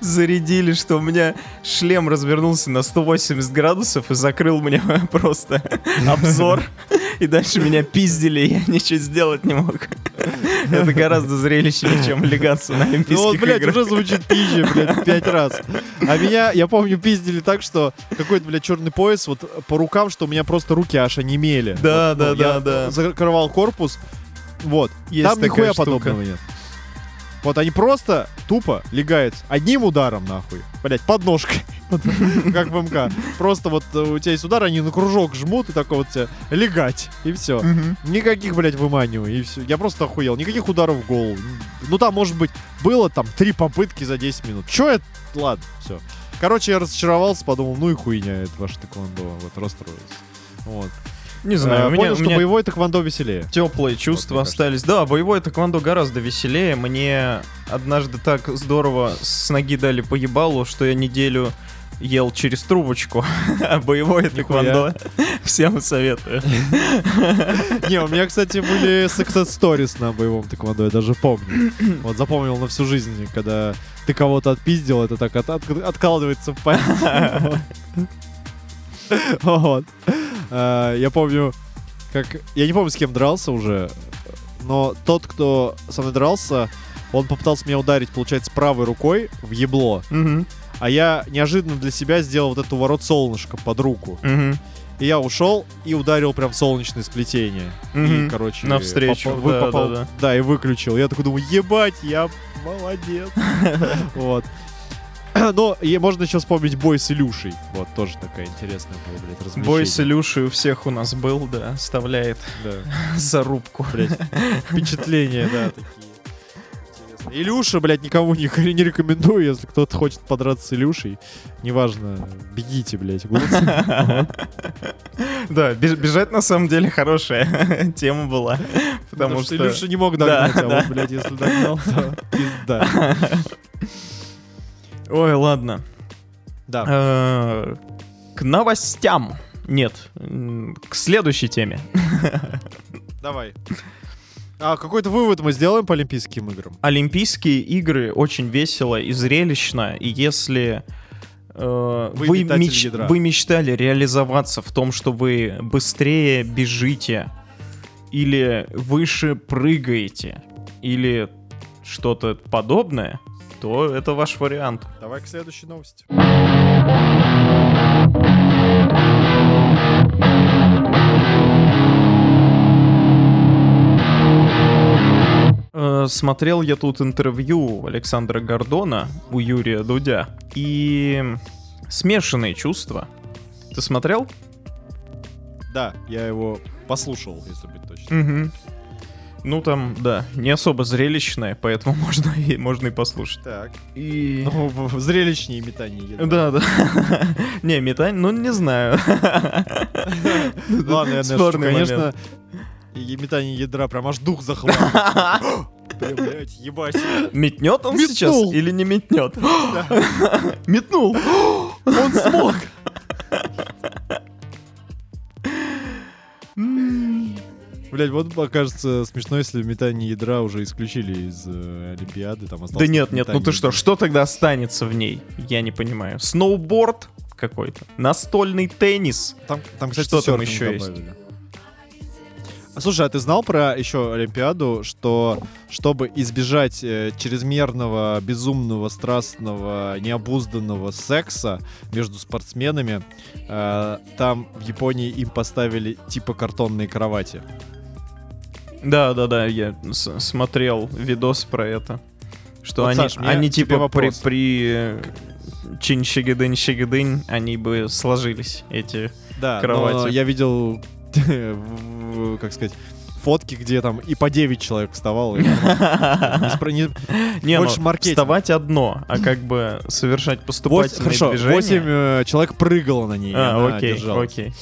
зарядили, что у меня шлем развернулся на 180 градусов и закрыл мне [laughs] просто обзор. И дальше меня пиздили, я ничего сделать не мог. Это гораздо зрелищнее, чем легаться на Ну вот, Олимпийских блядь, играх. уже звучит пизже, блядь, пять раз. А меня, я помню, пиздили так, что какой-то, блядь, черный пояс вот по рукам, что у меня просто руки аж онемели. Да, Вот, да, ну, да, я да. Закрывал корпус, вот. Есть Там нихуя штука. подобного нет. Вот они просто тупо легают одним ударом, нахуй. Блять, подножкой. Вот, [laughs] Как в МК. Просто вот э, у тебя есть удар, они на кружок жмут и такой вот тебя легать. И все. Никаких, блядь, выманиваний, и все. Я просто охуел. Никаких ударов в голову. Ну там, может быть, было там три попытки за 10 минут. Чё это? Ладно, все. Короче, я разочаровался, подумал, ну и хуйня, это ваше тэквондо. Вот, расстроился. Вот. Не знаю, Э, у меня, Понял, у что меня боевой тэквондо веселее. теплые чувства кажется. остались. Да, боевое тэквондо гораздо веселее. Мне однажды так здорово с ноги дали по ебалу, что я неделю ел через трубочку. [laughs] Боевое тэквондо всем советую. Не, у меня, кстати, были success stories на боевом тэквондо, я даже помню. [clears throat] Вот запомнил на всю жизнь, когда ты кого-то отпиздил, это так от- от- откладывается в память. [laughs] Вот. А, Я помню, как... Я не помню, с кем дрался уже, но тот, кто со мной дрался, он попытался меня ударить, получается, правой рукой в ебло, Мгм, а я неожиданно для себя сделал вот эту ворот солнышко под руку. мгм, И я ушел и ударил прям солнечное сплетение. мгм. И, короче, Навстречу, попал- да, попал- да, да. да, и выключил. Я такой думаю, ебать, я молодец. [laughs] Вот. [clears throat] Но и можно еще вспомнить бой с Илюшей. Вот, тоже такая интересная была, блядь, развлечение. Бой с Илюшей у всех у нас был, да, оставляет Да, [laughs] зарубку. блядь, впечатления, да, такие. Илюша, блядь, никому не, не рекомендую, если кто-то хочет подраться с Илюшей. Неважно, бегите, блядь. [laughs] Да, беж- бежать на самом деле хорошая [laughs] тема была. Потому что... Илюша не мог догнать, а вот, блядь, если догнал, то [laughs] пизда. Ой, ладно. Да. Э, К новостям. Нет, к следующей теме. Давай. А какой-то вывод мы сделаем по Олимпийским играм? Олимпийские игры очень весело и зрелищно, и если э, Вы вы, меч- ядра. вы мечтали реализоваться в том, что вы быстрее бежите, или выше прыгаете, или что-то подобное, то это ваш вариант. Давай к следующей новости. Смотрел я тут интервью Александра Гордона у Юрия Дудя, и смешанные чувства. Ты смотрел? Да, я его послушал, если быть точным. Угу. Ну там, да, не особо зрелищное, поэтому [laughs] можно и, можно и послушать. Так. И... Ну, зрелищнее метание. Да, да. [laughs] Не, метань, ну не знаю. Ладно, я конечно, и метание ядра прям аж дух захватывает. [laughs] Прям, блядь, ебать. Метнет он Метнул. сейчас или не метнет? [gasps] Метнул. [gasps] Он смог! Блять, вот покажется смешно, если метание ядра уже исключили из э, Олимпиады. Там Да нет, нет, ну ты что, что тогда останется в ней? Я не понимаю. Сноуборд какой-то, настольный теннис. Там, там кстати, Что там еще есть? А слушай, а ты знал про еще Олимпиаду, что чтобы избежать э, чрезмерного, безумного, страстного, необузданного секса между спортсменами, э, там в Японии им поставили типа картонные кровати. Да, да, да, я смотрел видос про это. Что Вот, они, Саш, они типа при, при э, чин щигидынь щигидынь они бы сложились, эти. Да, Кровати. но я видел, как сказать, фотки, где там и по 9 человек не- Не, [laughs] ну, Больше маркетинг. вставать одно, а как бы совершать поступательные Хорошо, движения. 8 человек прыгало на ней. А, окей, окей.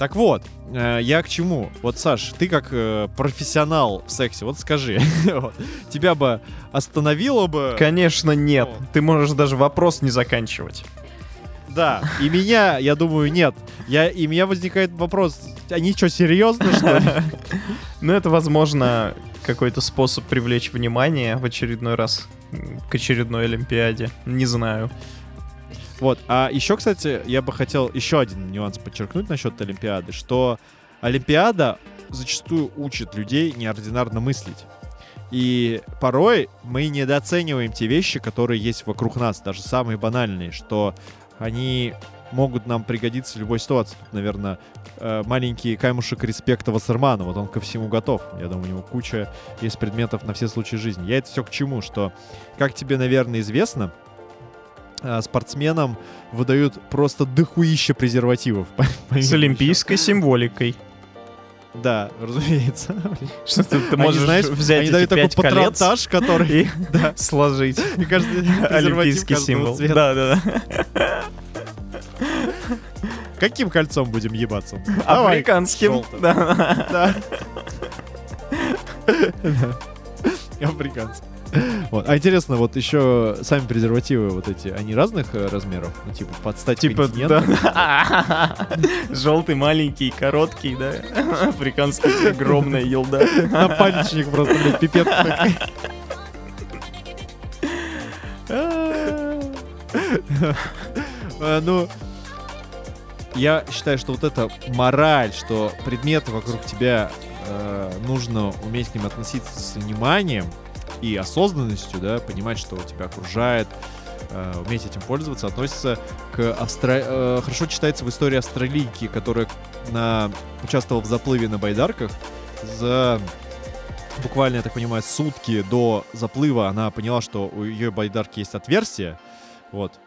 Так вот, э, я к чему? Вот, Саш, ты как э, профессионал в сексе, вот скажи, [laughs] тебя бы остановило бы... Конечно, нет. Ты можешь даже вопрос не заканчивать. Да, и меня, я думаю, нет. Я, и у меня возникает вопрос, они что, серьезно, что ли? [laughs] Ну, это, возможно, какой-то способ привлечь внимание в очередной раз к очередной Олимпиаде. Не знаю. Вот, а еще, кстати, я бы хотел еще один нюанс подчеркнуть насчет Олимпиады, что Олимпиада зачастую учит людей неординарно мыслить. И порой мы недооцениваем те вещи, которые есть вокруг нас, даже самые банальные, что они могут нам пригодиться в любой ситуации. Тут, наверное, э, маленький камушек респекта Вассермана, вот он ко всему готов. Я думаю, у него куча есть предметов на все случаи жизни. Я это все к чему, что, как тебе, наверное, известно, э, спортсменам выдают просто дохуище презервативов. [laughs] С олимпийской символикой. Да, разумеется. [laughs] Что ты, ты Они, можешь знаешь, взять Они дают такой патронтаж, который... и [laughs] Да, [laughs] сложить. мне кажется, презерватив Олимпийский символ. цвета. Да, да, да. Каким кольцом будем ебаться? Давай, Африканским. желтым. Да. Да. Да. Вот. А интересно, вот еще сами презервативы вот эти, они разных э, размеров? Ну, типа, под стать Типа, континенту? да. [laughs] Желтый, маленький, короткий, да. Африканский, огромная елда. На пальчик просто, блядь, пипет. такой. [laughs] Э, Ну, я считаю, что вот эта мораль, что предметы вокруг тебя э, нужно уметь к ним относиться с вниманием и осознанностью, да, понимать, что тебя окружает, э, уметь этим пользоваться, относится к Австра... э, хорошо читается в истории австралийки, которая на... участвовала в заплыве на байдарках за буквально, я так понимаю, сутки до заплыва она поняла, что у ее байдарки есть отверстие. Вот.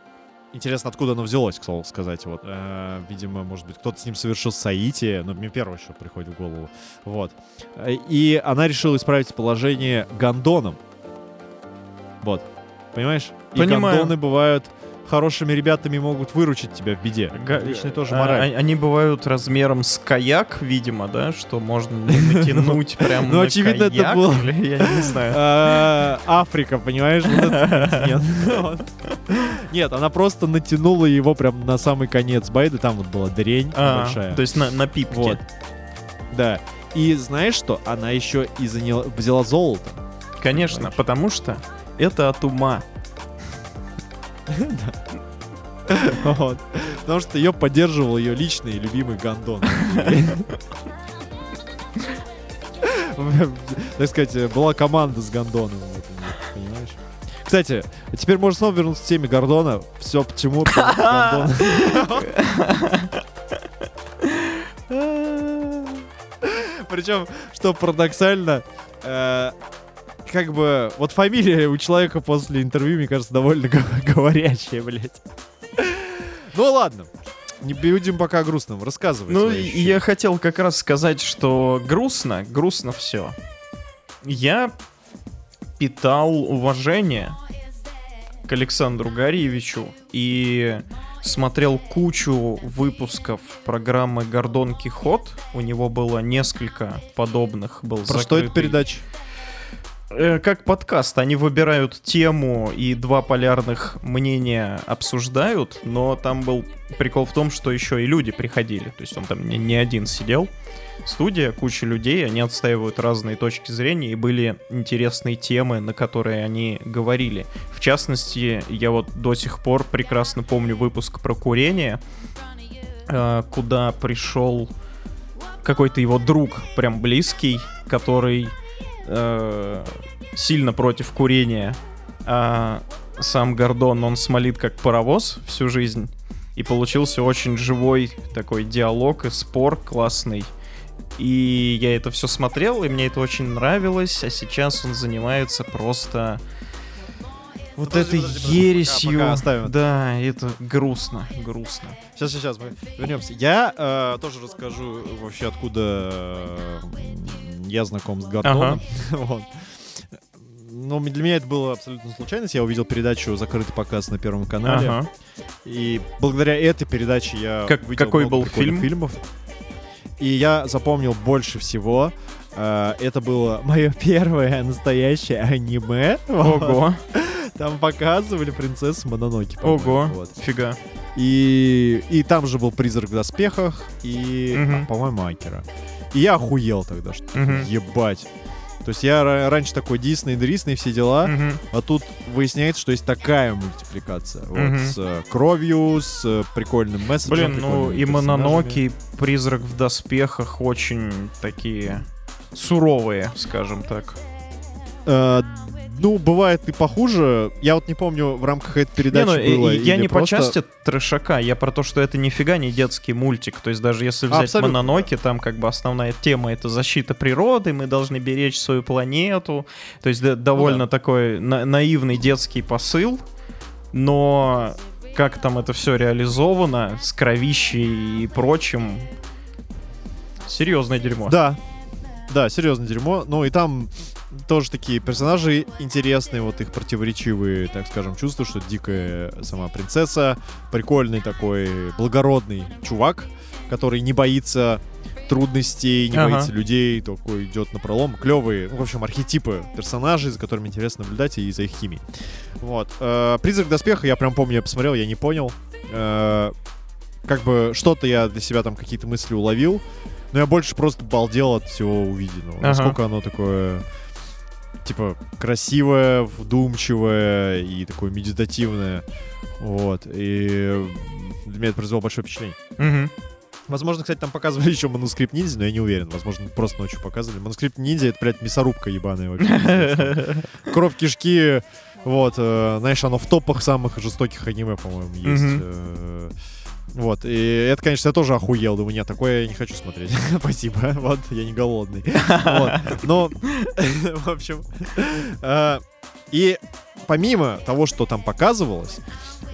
Интересно, откуда оно взялось, к слову сказать. Вот. Э, видимо, может быть, кто-то с ним совершил соитие. Ну, мне первое, что приходит в голову. Вот. Э, И она решила исправить положение гондоном. Вот. Понимаешь? И Понимаю. гондоны бывают хорошими ребятами могут выручить тебя в беде. Га- Отличная тоже а- мораль. а- Они бывают размером с каяк, видимо, да, что можно [laughs] натянуть прям Ну, очевидно, это было- Я не знаю. А, Африка, понимаешь? [laughs] Вот. Нет, она просто натянула его прям на самый конец байды. Там вот была дрень А, большая. То есть на пипке. Да. И знаешь что? Она еще и заняла, взяла золото. Конечно, потому что это от ума. Потому что ее поддерживал ее личный и любимый гондон. Так сказать, была команда с Понимаешь? Кстати, теперь можно снова вернуться к теме Гордона. Все почему? Причем, что парадоксально, э, как бы, вот фамилия у человека после интервью, мне кажется, довольно говорящая, блядь. Ну ладно, не будем пока о грустном, рассказывай. Ну, я хотел как раз сказать, что грустно, грустно все. Я питал уважение к Александру Гарьевичу и смотрел кучу выпусков программы «Гордон Кихот». У него было несколько подобных. Был Про что это закрытый- передача? Э, как подкаст. Они выбирают тему и два полярных мнения обсуждают, но там был прикол в том, что еще и люди приходили. То есть он там не, один сидел. Студия, куча людей, они отстаивают разные точки зрения, и были интересные темы, на которые они говорили. В частности, я вот до сих пор прекрасно помню выпуск про курение, э, куда пришел какой-то его друг, прям близкий, который э, сильно против курения, а сам Гордон, он смолит как паровоз всю жизнь. И получился очень живой такой диалог и спор классный. И я это все смотрел, и мне это очень нравилось, а сейчас он занимается просто вот Подожди, этой подожди, ересью. пока- пока оставим. Да, это грустно, грустно. Сейчас, сейчас, мы вернемся. Я э, тоже расскажу вообще, откуда э, я знаком с Гордоном. [laughs] Вот. Но для меня это было абсолютно случайность. Я увидел передачу «Закрытый показ» на Первом канале. Ага. И благодаря этой передаче я Как- увидел какой был фильм? фильмов. и я запомнил больше всего. э, это было мое [laughs] первое настоящее аниме. Ого, Там показывали принцессу Мононоки. ого, вот. фига. И, и там же был призрак в доспехах и, Мгм. а, по-моему, Акера. И я охуел тогда, что Мгм. ебать. То есть я ра- раньше такой Дисней, Дрисный, все дела, Мгм. а тут выясняется, что есть такая мультипликация. Вот, Мгм. с э, кровью, с э, прикольным месседжем. Блин, ну и. Мононоки, Призрак в доспехах очень такие суровые, скажем так. Э, ну, бывает и похуже. Я вот не помню, в рамках этой передачи не, ну, было я не просто... по части трешака, я про то, что это нифига не детский мультик. То есть даже если взять Абсолютно. Мононоки, там как бы основная тема это защита природы, мы должны беречь свою планету. То есть да- довольно такой на- наивный детский посыл, но как там это все реализовано с кровищей и прочим, серьезное дерьмо. Да, да, серьезно дерьмо. Ну и там тоже такие персонажи интересные, вот их противоречивые, так скажем, чувства, что дикая сама принцесса, прикольный такой благородный чувак, который не боится трудностей, не Ага. боится людей, такой идет на пролом. Клевые, ну, в общем, архетипы персонажей, за которыми интересно наблюдать и за их химией. Вот. Э, Призрак доспеха, я прям помню, я посмотрел, я не понял. Э, Как бы что-то я для себя там какие-то мысли уловил, но я больше просто балдел от всего увиденного. Ага. Насколько оно такое, типа, красивое, вдумчивое и такое медитативное. Вот. И для меня это произвело большое впечатление. Мгм. Возможно, кстати, там показывали еще манускрипт ниндзя, но я не уверен. Возможно, просто ночью показывали. Манускрипт ниндзя это, блядь, мясорубка ебаная вообще. [laughs] Кровь кишки. Вот, э, знаешь, оно в топах самых жестоких аниме, по-моему, есть. Вот, и это, конечно, я тоже охуел. Думаю, нет, такое я не хочу смотреть. [laughs] Спасибо, вот, я не голодный. Вот, но, [laughs] в общем, э, и помимо того, что там показывалось,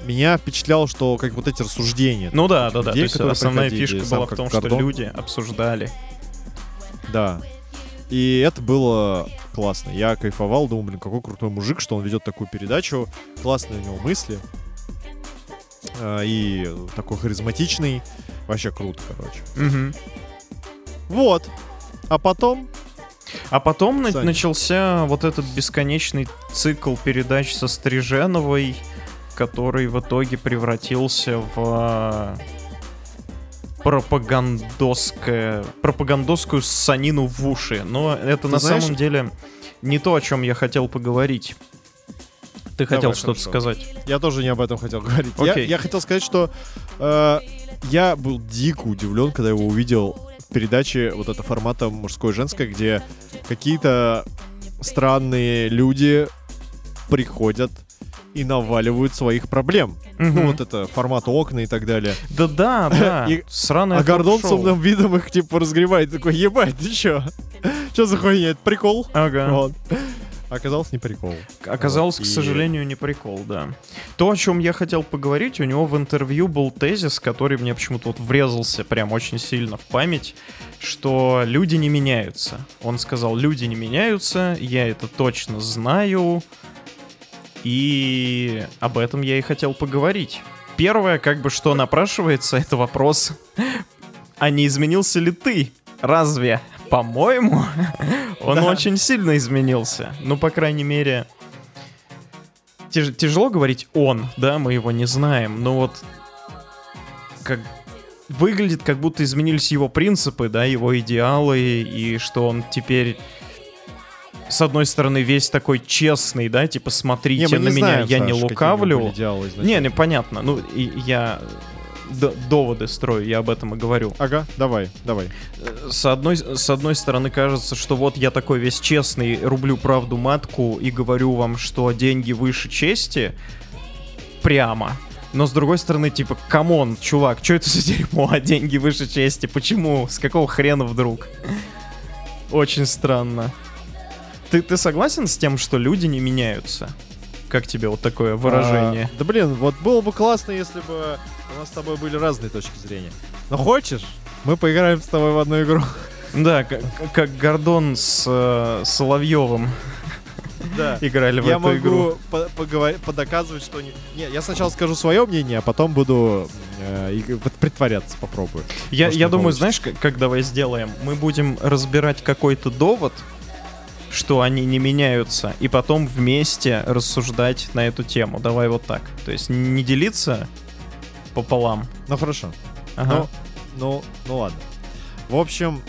меня впечатляло, что как вот эти рассуждения, Ну да, да, да. То Людей, есть которые основная фишка была в том, что Гордон. люди обсуждали. Да. И это было классно. Я кайфовал, думал, блин, какой крутой мужик, что он ведет такую передачу. Классные у него мысли. А, И такой харизматичный. Вообще круто, короче. Мгм. Вот. А потом... А потом Саня. начался вот этот бесконечный цикл передач со Стриженовой, который в итоге превратился в а, пропагандоское, пропагандоскую ссанину в уши. Но это Ты на знаешь- самом деле не то, о чем я хотел поговорить. Ты хотел Давай, что-то хорошо. сказать. Я тоже не об этом хотел говорить. Я, Окей. я хотел сказать, что э, я был дико удивлен, когда его увидел в передаче вот это формата мужское и женское, где какие-то странные люди приходят и наваливают своих проблем. Ну, Мгм. вот это формат окна и так далее. Да, да, да. [laughs] И- Сраное а Гордон с умным видом их, типа, разгревает. Такой, ебать, ты чё? Чё за хуйня? Это прикол? Ага. Вот. Оказалось, не прикол. Оказалось, Вот, к и- сожалению, не прикол, да. То, о чем я хотел поговорить, у него в интервью был тезис, который мне почему-то вот врезался прям очень сильно в память, что люди не меняются. Он сказал, люди не меняются, я это точно знаю, и об этом я и хотел поговорить. Первое, как бы, что напрашивается, [laughs] это вопрос, а не изменился ли ты? Разве? По-моему, [laughs] он очень сильно изменился. Ну, по крайней мере, тяж- тяжело говорить он, да, мы его не знаем, но вот как выглядит, как будто изменились его принципы, да, его идеалы, и что он теперь с одной стороны весь такой честный, да, типа смотрите мы не на меня, знаем, я Саш, не лукавлю. идеалы Не, не, понятно. Ну, и я доводы строю, я об этом и говорю. Ага, давай, давай. С одной, с одной стороны, кажется, что вот я такой весь честный, рублю правду матку и говорю вам, что деньги выше чести. Прямо. Но с другой стороны, типа, come on, чувак, что это за дерьмо, а деньги выше чести? Почему? С какого хрена вдруг? Очень странно. Ты, ты согласен с тем, что люди не меняются? Как тебе вот такое выражение? А, да блин, вот было бы классно, если бы у нас с тобой были разные точки зрения. Но хочешь, мы поиграем с тобой в одну игру. Да, как, как Гордон с э, Соловьевым Да. [laughs] играли в Я эту игру. могу по- поговор- подоказывать, что... Не... не, я сначала скажу свое мнение, а потом буду э, притворяться попробую. Я, Может, я думаю, получится. знаешь, как, как давай сделаем? Мы будем разбирать какой-то довод, что они не меняются, и потом вместе рассуждать на эту тему. Давай вот так. То есть не делиться пополам. Ну хорошо. Ага. Ну, ну, ну ладно. В общем,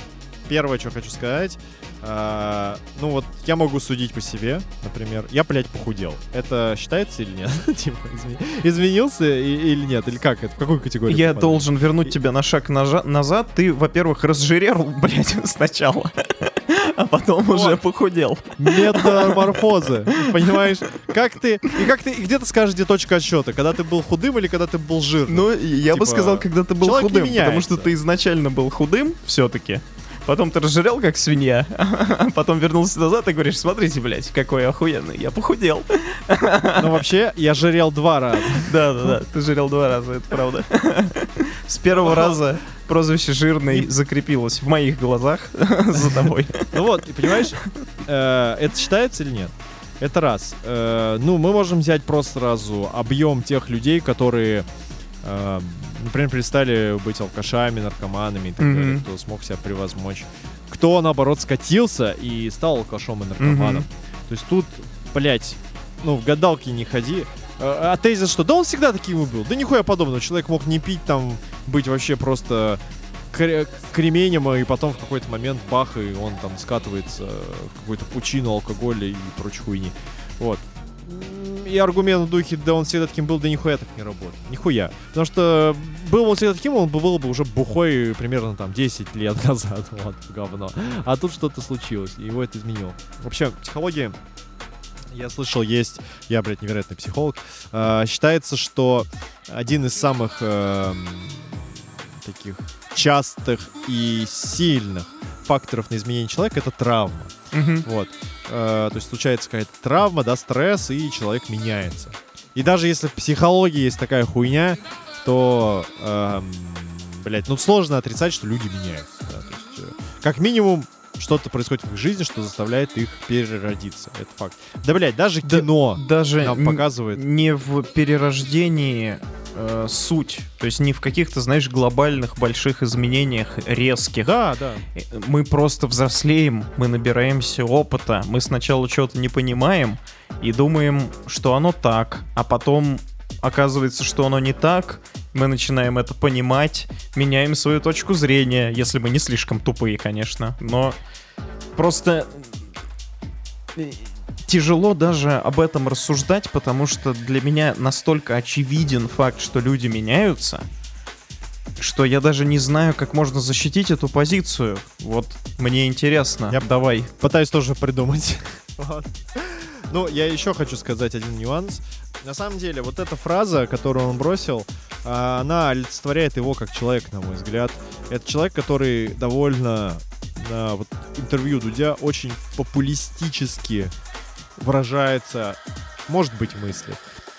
первое, что хочу сказать. А, ну вот я могу судить по себе, например. Я, блядь, похудел. Это считается или нет? [laughs] Типа, изме- изменился и- или нет? Или как это? В какую категорию? Я попадает? должен вернуть тебя на шаг нажа- назад. Ты, во-первых, разжирел, [laughs] блядь, сначала, а потом уже похудел. Метаморфозы. Понимаешь? Как ты... И как ты... И где ты скажешь, где точка отсчета? Когда ты был худым или когда ты был жирным? Ну, я бы Типа, сказал, когда ты был худым, потому что ты изначально был худым все-таки. Потом ты разжирел, как свинья, [laughs] а потом вернулся назад и говоришь, смотрите, блядь, какой охуенный, я похудел. Ну, [laughs] вообще, я жирел два раза. Да-да-да, ты жирел два раза, это правда. С первого раза прозвище «жирный» закрепилось в моих глазах [laughs] за тобой. Ну вот, и понимаешь, э, это считается или нет? Это раз. Э, ну, мы можем взять просто сразу объем тех людей, которые, э, например, перестали быть алкашами, наркоманами и так Мгм. далее, кто смог себя превозмочь. Кто, наоборот, скатился и стал алкашом и наркоманом. Мгм. То есть тут, блядь, ну, в гадалки не ходи. Э, А тезис что? Да он всегда таким и был. Да нихуя подобного. Человек мог не пить, там, быть вообще просто кре- кременем, и потом в какой-то момент бах, и он там скатывается в какую-то пучину алкоголя и прочей хуйни. Вот. И аргумент в духе, да он всегда таким был, да нихуя так не работает. Нихуя. Потому что был он всегда таким, он бы был бы уже бухой примерно там 10 лет [laughs] назад. Вот, говно. А тут что-то случилось, и его это изменило. Вообще, психология, я слышал, есть, я, блядь, невероятный психолог, э, считается, что один из самых эм, таких частых и сильных факторов на изменение человека это травма. Мгм. Вот. Э, то есть случается какая-то травма, да, стресс, и человек меняется. И даже если в психологии есть такая хуйня, то, эм, блядь, ну сложно отрицать, что люди меняются. да. То есть, э, как минимум, что-то происходит в их жизни, что заставляет их переродиться. Это факт. Да, блядь, даже Да- кино Даже нам показывает. не в перерождении э, суть, то есть не в каких-то, знаешь, глобальных больших изменениях резких. Да, да. Э, Мы просто взрослеем, мы набираемся опыта, мы сначала что-то не понимаем и думаем, что оно так, а потом оказывается, что оно не так, мы начинаем это понимать, меняем свою точку зрения, если мы не слишком тупые, конечно, но просто э, тяжело даже об этом рассуждать, потому что для меня настолько очевиден факт, что люди меняются, что я даже не знаю, как можно защитить эту позицию. Вот мне интересно. Я- Давай. Пытаюсь тоже придумать. [laughs] Ну, я еще хочу сказать один нюанс. На самом деле, вот эта фраза, которую он бросил, а, она олицетворяет его как человек, на мой взгляд. Это человек, который довольно на вот интервью Дудя очень популистически выражается, может быть, мысли.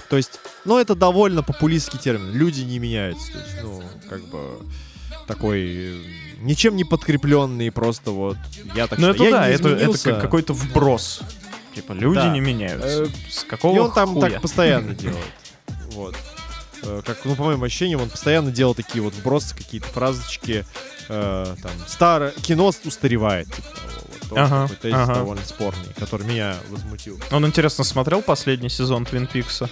То есть, ну, это довольно популистский термин. Люди не меняются. То есть, ну, как бы такой ничем не подкрепленный, просто вот я так Ну это я да, это, это какой-то вброс. Типа люди Да. не меняются. Э, С какого И он там хуя? так постоянно делает. [laughs] Вот. Э, Как, ну, по моим ощущениям, он постоянно делал такие вот вбросы, какие-то фразочки. э, там, старое кино устаревает. Типа, тоже Ага, такой тезис ага. довольно спорный, который меня возмутил. Он, интересно, смотрел последний сезон Твин Пикса?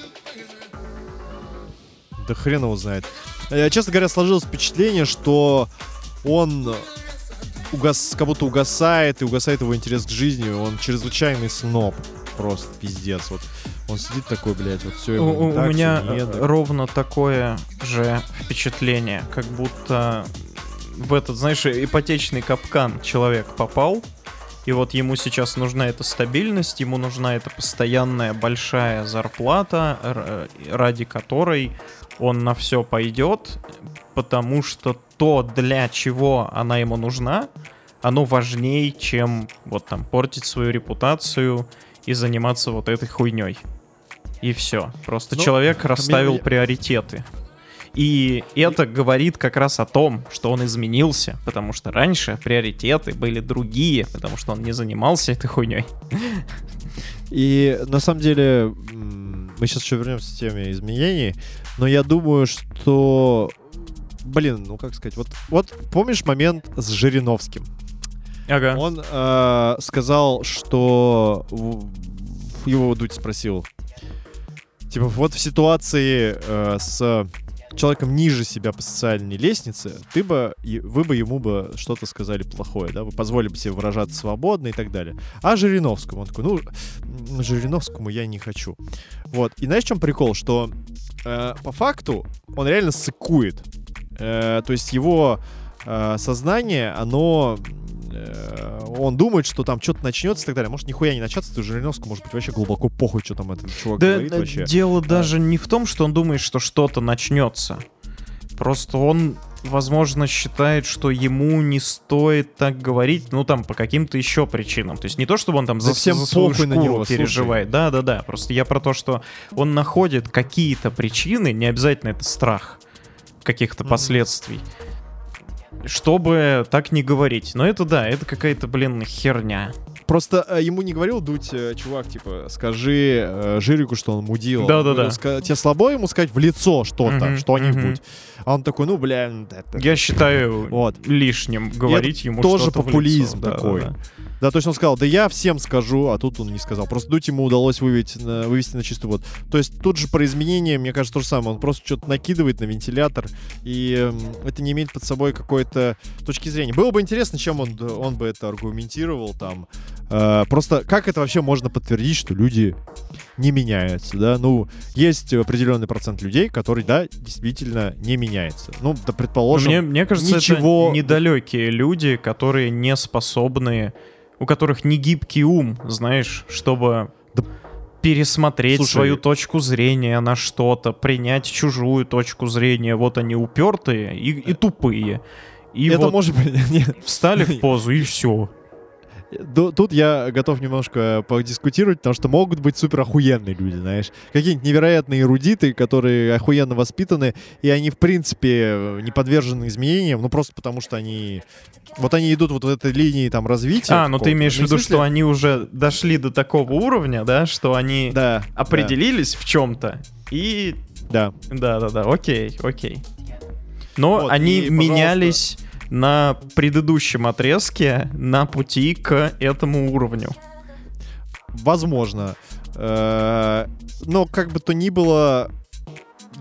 Да хрен его знает. Э, Честно говоря, сложилось впечатление, что он угас... как будто угасает, и угасает его интерес к жизни. Он чрезвычайный сноб. Просто пиздец. Вот он сидит такой, блядь, вот все У, ему у- у так, всё меня не э, эдак. ровно такое же впечатление, как будто в этот, знаешь, ипотечный капкан человек попал, и вот ему сейчас нужна эта стабильность, ему нужна эта постоянная большая зарплата, э, ради которой он на все пойдет, потому что то, для чего она ему нужна, оно важнее, чем вот там портить свою репутацию и заниматься вот этой хуйней. И все. Просто Ну, человек расставил я- приоритеты. И это говорит как раз о том, что он изменился, потому что раньше приоритеты были другие, потому что он не занимался этой хуйней. И на самом деле, мы сейчас еще вернемся к теме изменений, но я думаю, что блин, ну как сказать, вот, вот помнишь момент с Жириновским? Ага. Он э, сказал, что его Дудь спросил, типа вот в ситуации э, с человеком ниже себя по социальной лестнице, ты бы, вы бы ему бы что-то сказали плохое, да, вы позволили бы себе выражаться свободно и так далее. А Жириновскому, он такой, ну, Жириновскому я не хочу. Вот, и знаешь, в чем прикол, что э, по факту он реально сыкует. Э, то есть его э, сознание, оно... э, он думает, что там что-то начнется и так далее. Может, нихуя не начаться, ты Жириновскому может быть вообще глубоко похуй, что там этот чувак Да, говорит вообще. дело даже не в том, что он думает, что что-то начнется. Просто он, возможно, считает, что ему не стоит так говорить, ну там по каким-то еще причинам. То есть не то, чтобы он там за, Да всем за свою похуй на шкуру него, переживает. Да, да, да. Просто я про то, что он находит какие-то причины, не обязательно это страх каких-то Мгм. последствий, чтобы так не говорить. Но это да, это какая-то, блин, херня. Просто э, ему не говорил Дудь, э, чувак, типа, скажи э, Жирику, что он мудил. Да-да-да. Ска- Тебе слабо ему сказать в лицо что-то, Мгм, что-нибудь. мгм. А он такой, ну, бля, да, Я считаю Вот. лишним говорить ему тоже что-то в популизм лицо. Да, такой. да, да. Да, то есть он сказал, да я всем скажу, а тут он не сказал. Просто Дудь ему удалось вывести на, вывести на чистую воду. То есть тут же про изменения, мне кажется, то же самое. Он просто что-то накидывает на вентилятор, и эм, это не имеет под собой какой-то точки зрения. Было бы интересно, чем он, он бы это аргументировал там. Э, просто как это вообще можно подтвердить, что люди не меняются, да? Ну, есть определенный процент людей, который, да, действительно не меняется. Ну, да, Но предположим, мне, мне кажется, ничего- это недалекие люди, которые не способны, у которых не гибкий ум, знаешь, чтобы Да- пересмотреть Слушай, свою точку зрения на что-то, принять чужую точку зрения. Вот они упертые и, и тупые. И это вот может быть... [laughs] не, встали в позу и все. Тут я готов немножко подискутировать, потому что могут быть супер охуенные люди, знаешь. Какие-нибудь невероятные эрудиты, которые охуенно воспитаны, и они, в принципе, не подвержены изменениям, ну просто потому что они... Вот они идут вот в этой линии там развития. А, ну ты имеешь в Ну, виду, смысле- что они уже дошли до такого уровня, да, что они Да. определились в чем-то и Да. Да, да, да, окей, окей. Но Вот, они и, пожалуйста. На предыдущем отрезке на пути к этому уровню. Возможно. Э, Но как бы то ни было,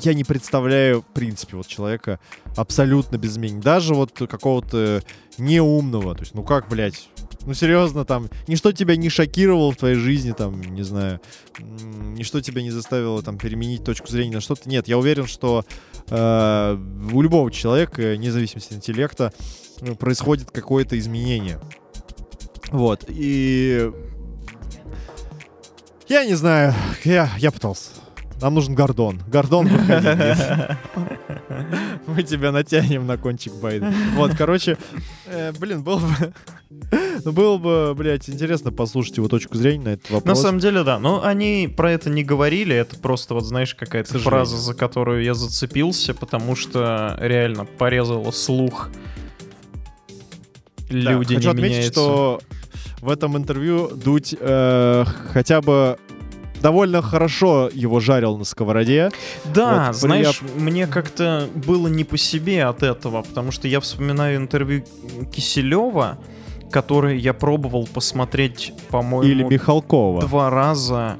я не представляю, в принципе, вот человека абсолютно без изменений. Даже вот какого-то неумного. То есть, ну как, блядь, ну серьезно, там, ничто тебя не шокировало в твоей жизни, там, не знаю, ничто тебя не заставило там переменить точку зрения на что-то. Нет, я уверен, что э, у любого человека, вне зависимости от интеллекта, э, происходит какое-то изменение. Вот, и я не знаю, я, я пытался. Нам нужен Гордон. Гордон. [laughs] Мы тебя натянем на кончик Байда. Вот, короче, э, блин, было бы... [laughs] Ну, было бы, блядь, интересно послушать его точку зрения на этот На вопрос. самом деле, да. Но они про это не говорили. Это просто, вот знаешь, какая-то фраза, за которую я зацепился, потому что реально порезала слух. Да, Люди хочу не отметить, меняются. что в этом интервью Дудь э, хотя бы довольно хорошо его жарил на сковороде. Да, Вот, знаешь, мне как-то было не по себе от этого, потому что я вспоминаю интервью Киселева, которое я пробовал посмотреть, по-моему, Или Михалкова. два раза.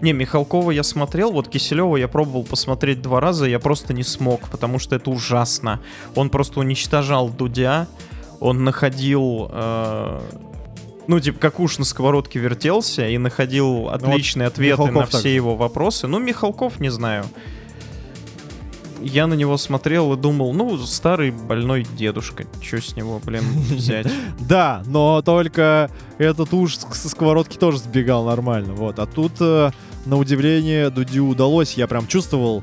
Не, Михалкова я смотрел, вот Киселева я пробовал посмотреть два раза, я просто не смог, потому что это ужасно. Он просто уничтожал Дудя, он находил... э, ну, типа, как уж на сковородке вертелся и находил отличные ответы на Михалков все так его вопросы. Ну, Михалков, не знаю. Я на него смотрел и думал, ну, старый больной дедушка, что с него, блин, [laughs] взять? Да, но только этот уж со сковородки тоже сбегал нормально. Вот. А тут, э, на удивление, Дудю удалось. Я прям чувствовал.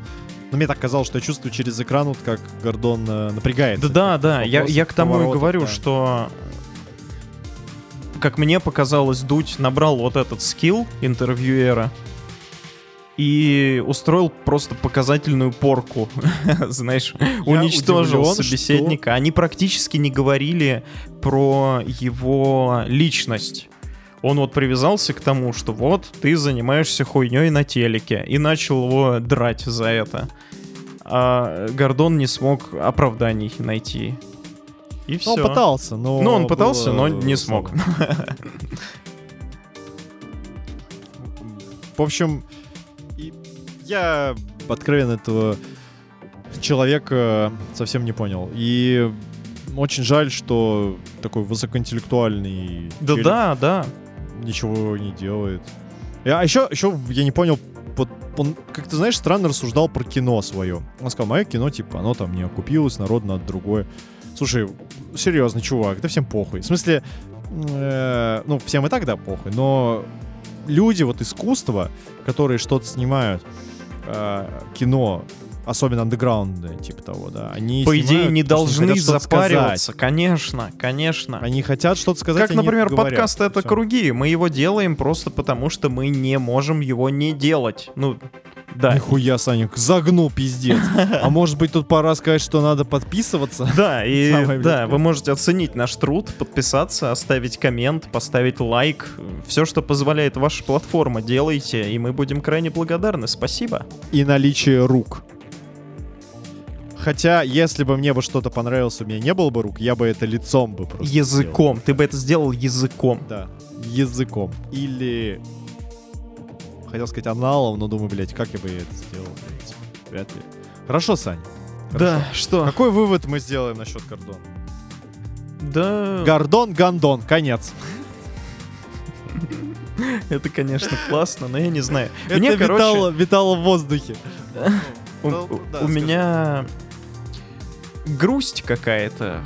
Ну, мне так казалось, что я чувствую через экран, вот как Гордон э, напрягается. Да, да, да. Я, я к тому и говорю, да. что как мне показалось, Дудь набрал вот этот скилл интервьюера и устроил просто показательную порку, [laughs] знаешь, уничтожил удивлен, собеседника. Они практически не говорили про его личность. Он вот привязался к тому, что вот ты занимаешься хуйней на телеке, и начал его драть за это. а Гордон не смог оправданий найти. И Ну, все. он пытался, но... Ну, он пытался, было но не смог. В общем, я откровенно этого человека совсем не понял. И очень жаль, что такой высокоинтеллектуальный Да, да, да. ничего не делает. А еще, еще я не понял, вот он, как ты знаешь, странно рассуждал про кино свое. Он сказал, мое кино, типа, оно там не окупилось, народ надо другое. Слушай, серьезно, чувак, да всем похуй. В смысле, э, ну, всем и так, да, похуй, но люди, вот искусство, которые что-то снимают, э, кино, особенно андеграундное, типа того, да, они По идее, снимают, не потому что должны что-то сказать. запариваться. Конечно, конечно. Они хотят что-то сказать, Как, например, говорят, подкаст «Это всё. круги». Мы его делаем просто потому, что мы не можем его не делать. Ну, да. Нихуя, Санек, загнул пиздец. А может быть тут пора сказать, что надо подписываться? Да, и [laughs] да, вы можете оценить наш труд, подписаться, оставить коммент, поставить лайк. Все, что позволяет ваша платформа, делайте, и мы будем крайне благодарны. Спасибо. И наличие рук. Хотя, если бы мне бы что-то понравилось, у меня не было бы рук, я бы это лицом бы просто Языком. Ты бы это сделал языком. сделал. Да, языком. Или... Хотел сказать аналом, но думаю, блядь, как я бы это сделал, блядь. Вряд ли. Хорошо, Сань. Да, что? Какой вывод мы сделаем насчет Гордона? Да, Гордон, Гондон, конец. это, конечно, классно, но я не знаю. Это Мне, короче, витало, витало в воздухе. у, Ну, у- да, у меня грусть какая-то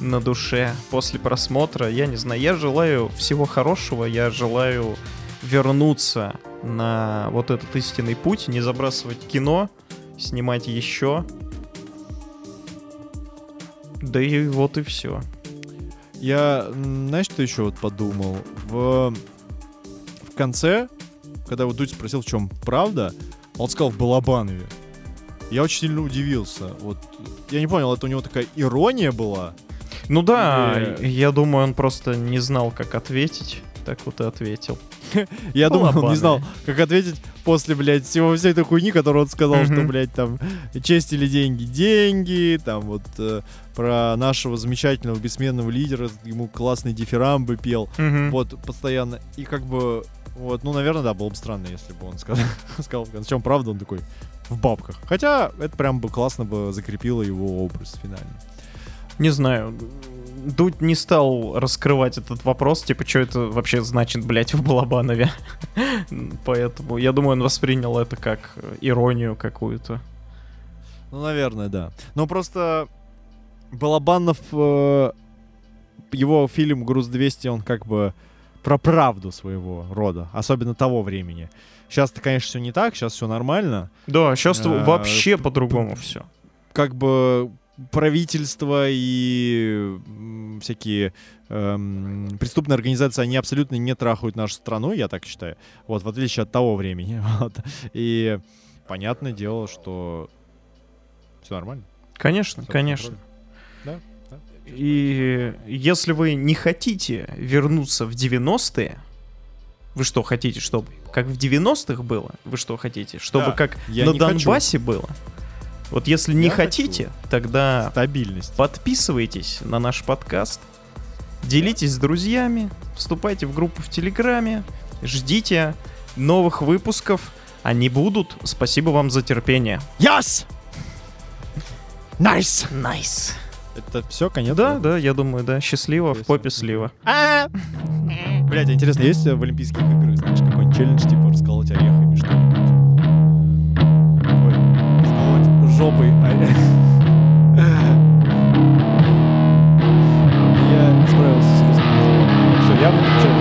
на душе после просмотра. Я не знаю, я желаю всего хорошего, я желаю вернуться на вот этот истинный путь, не забрасывать кино, снимать еще. Да и вот и все. Я, знаешь, что еще вот подумал? В, в конце, когда вот Дудь спросил, в чем правда, он сказал в Балабанове. Я очень сильно удивился. Вот я не понял, это у него такая ирония была. Ну да, Или- я думаю, он просто не знал, как ответить. Так вот и ответил. [laughs] Я думал, он не знал, как ответить после, блядь, всего всей этой хуйни, которую он сказал, что, блядь, там, честь или деньги, деньги, там, вот, э, про нашего замечательного бессменного лидера, ему классный дифирамбы пел. Вот, постоянно. И как бы, вот, ну, наверное, да, было бы странно, если бы он сказал, [laughs] сказал в правда, он такой, в бабках. Хотя, это прям бы классно бы закрепило его образ финально. Не знаю. Дудь не стал раскрывать этот вопрос, типа, что это вообще значит, блядь, в Балабанове. Поэтому я думаю, он воспринял это как иронию какую-то. Ну, наверное, да. Но просто Балабанов, э, его фильм «Груз-200», он как бы про правду своего рода, особенно того времени. Сейчас-то, конечно, все не так, сейчас все нормально. Да, сейчас Э, вообще по-другому все. как бы правительство и всякие эм, преступные организации, они абсолютно не трахают нашу страну, я так считаю. Вот, в отличие от того времени. [laughs] Вот. И понятное дело, что все нормально. Конечно, под конечно. контролем. Да, И если вы не хотите вернуться в 90-е, вы что хотите, чтобы как в 90-х было? Вы что хотите? Чтобы Да, как на не хочу. Донбассе было? Вот если не Я хочу. хотите, тогда Стабильность. подписывайтесь на наш подкаст, делитесь с друзьями, вступайте в группу в Телеграме, ждите новых выпусков. Они будут. Спасибо вам за терпение. Yes! Nice! Nice. Это все, конец? Да, да, я думаю, да. Счастливо, в попе слива. Блять, интересно, есть в Олимпийских играх, знаешь, какой-нибудь челлендж, типа, расколоть орехами, что ли? Жопой орех. Я справился с русским языком. Все, я выключаю.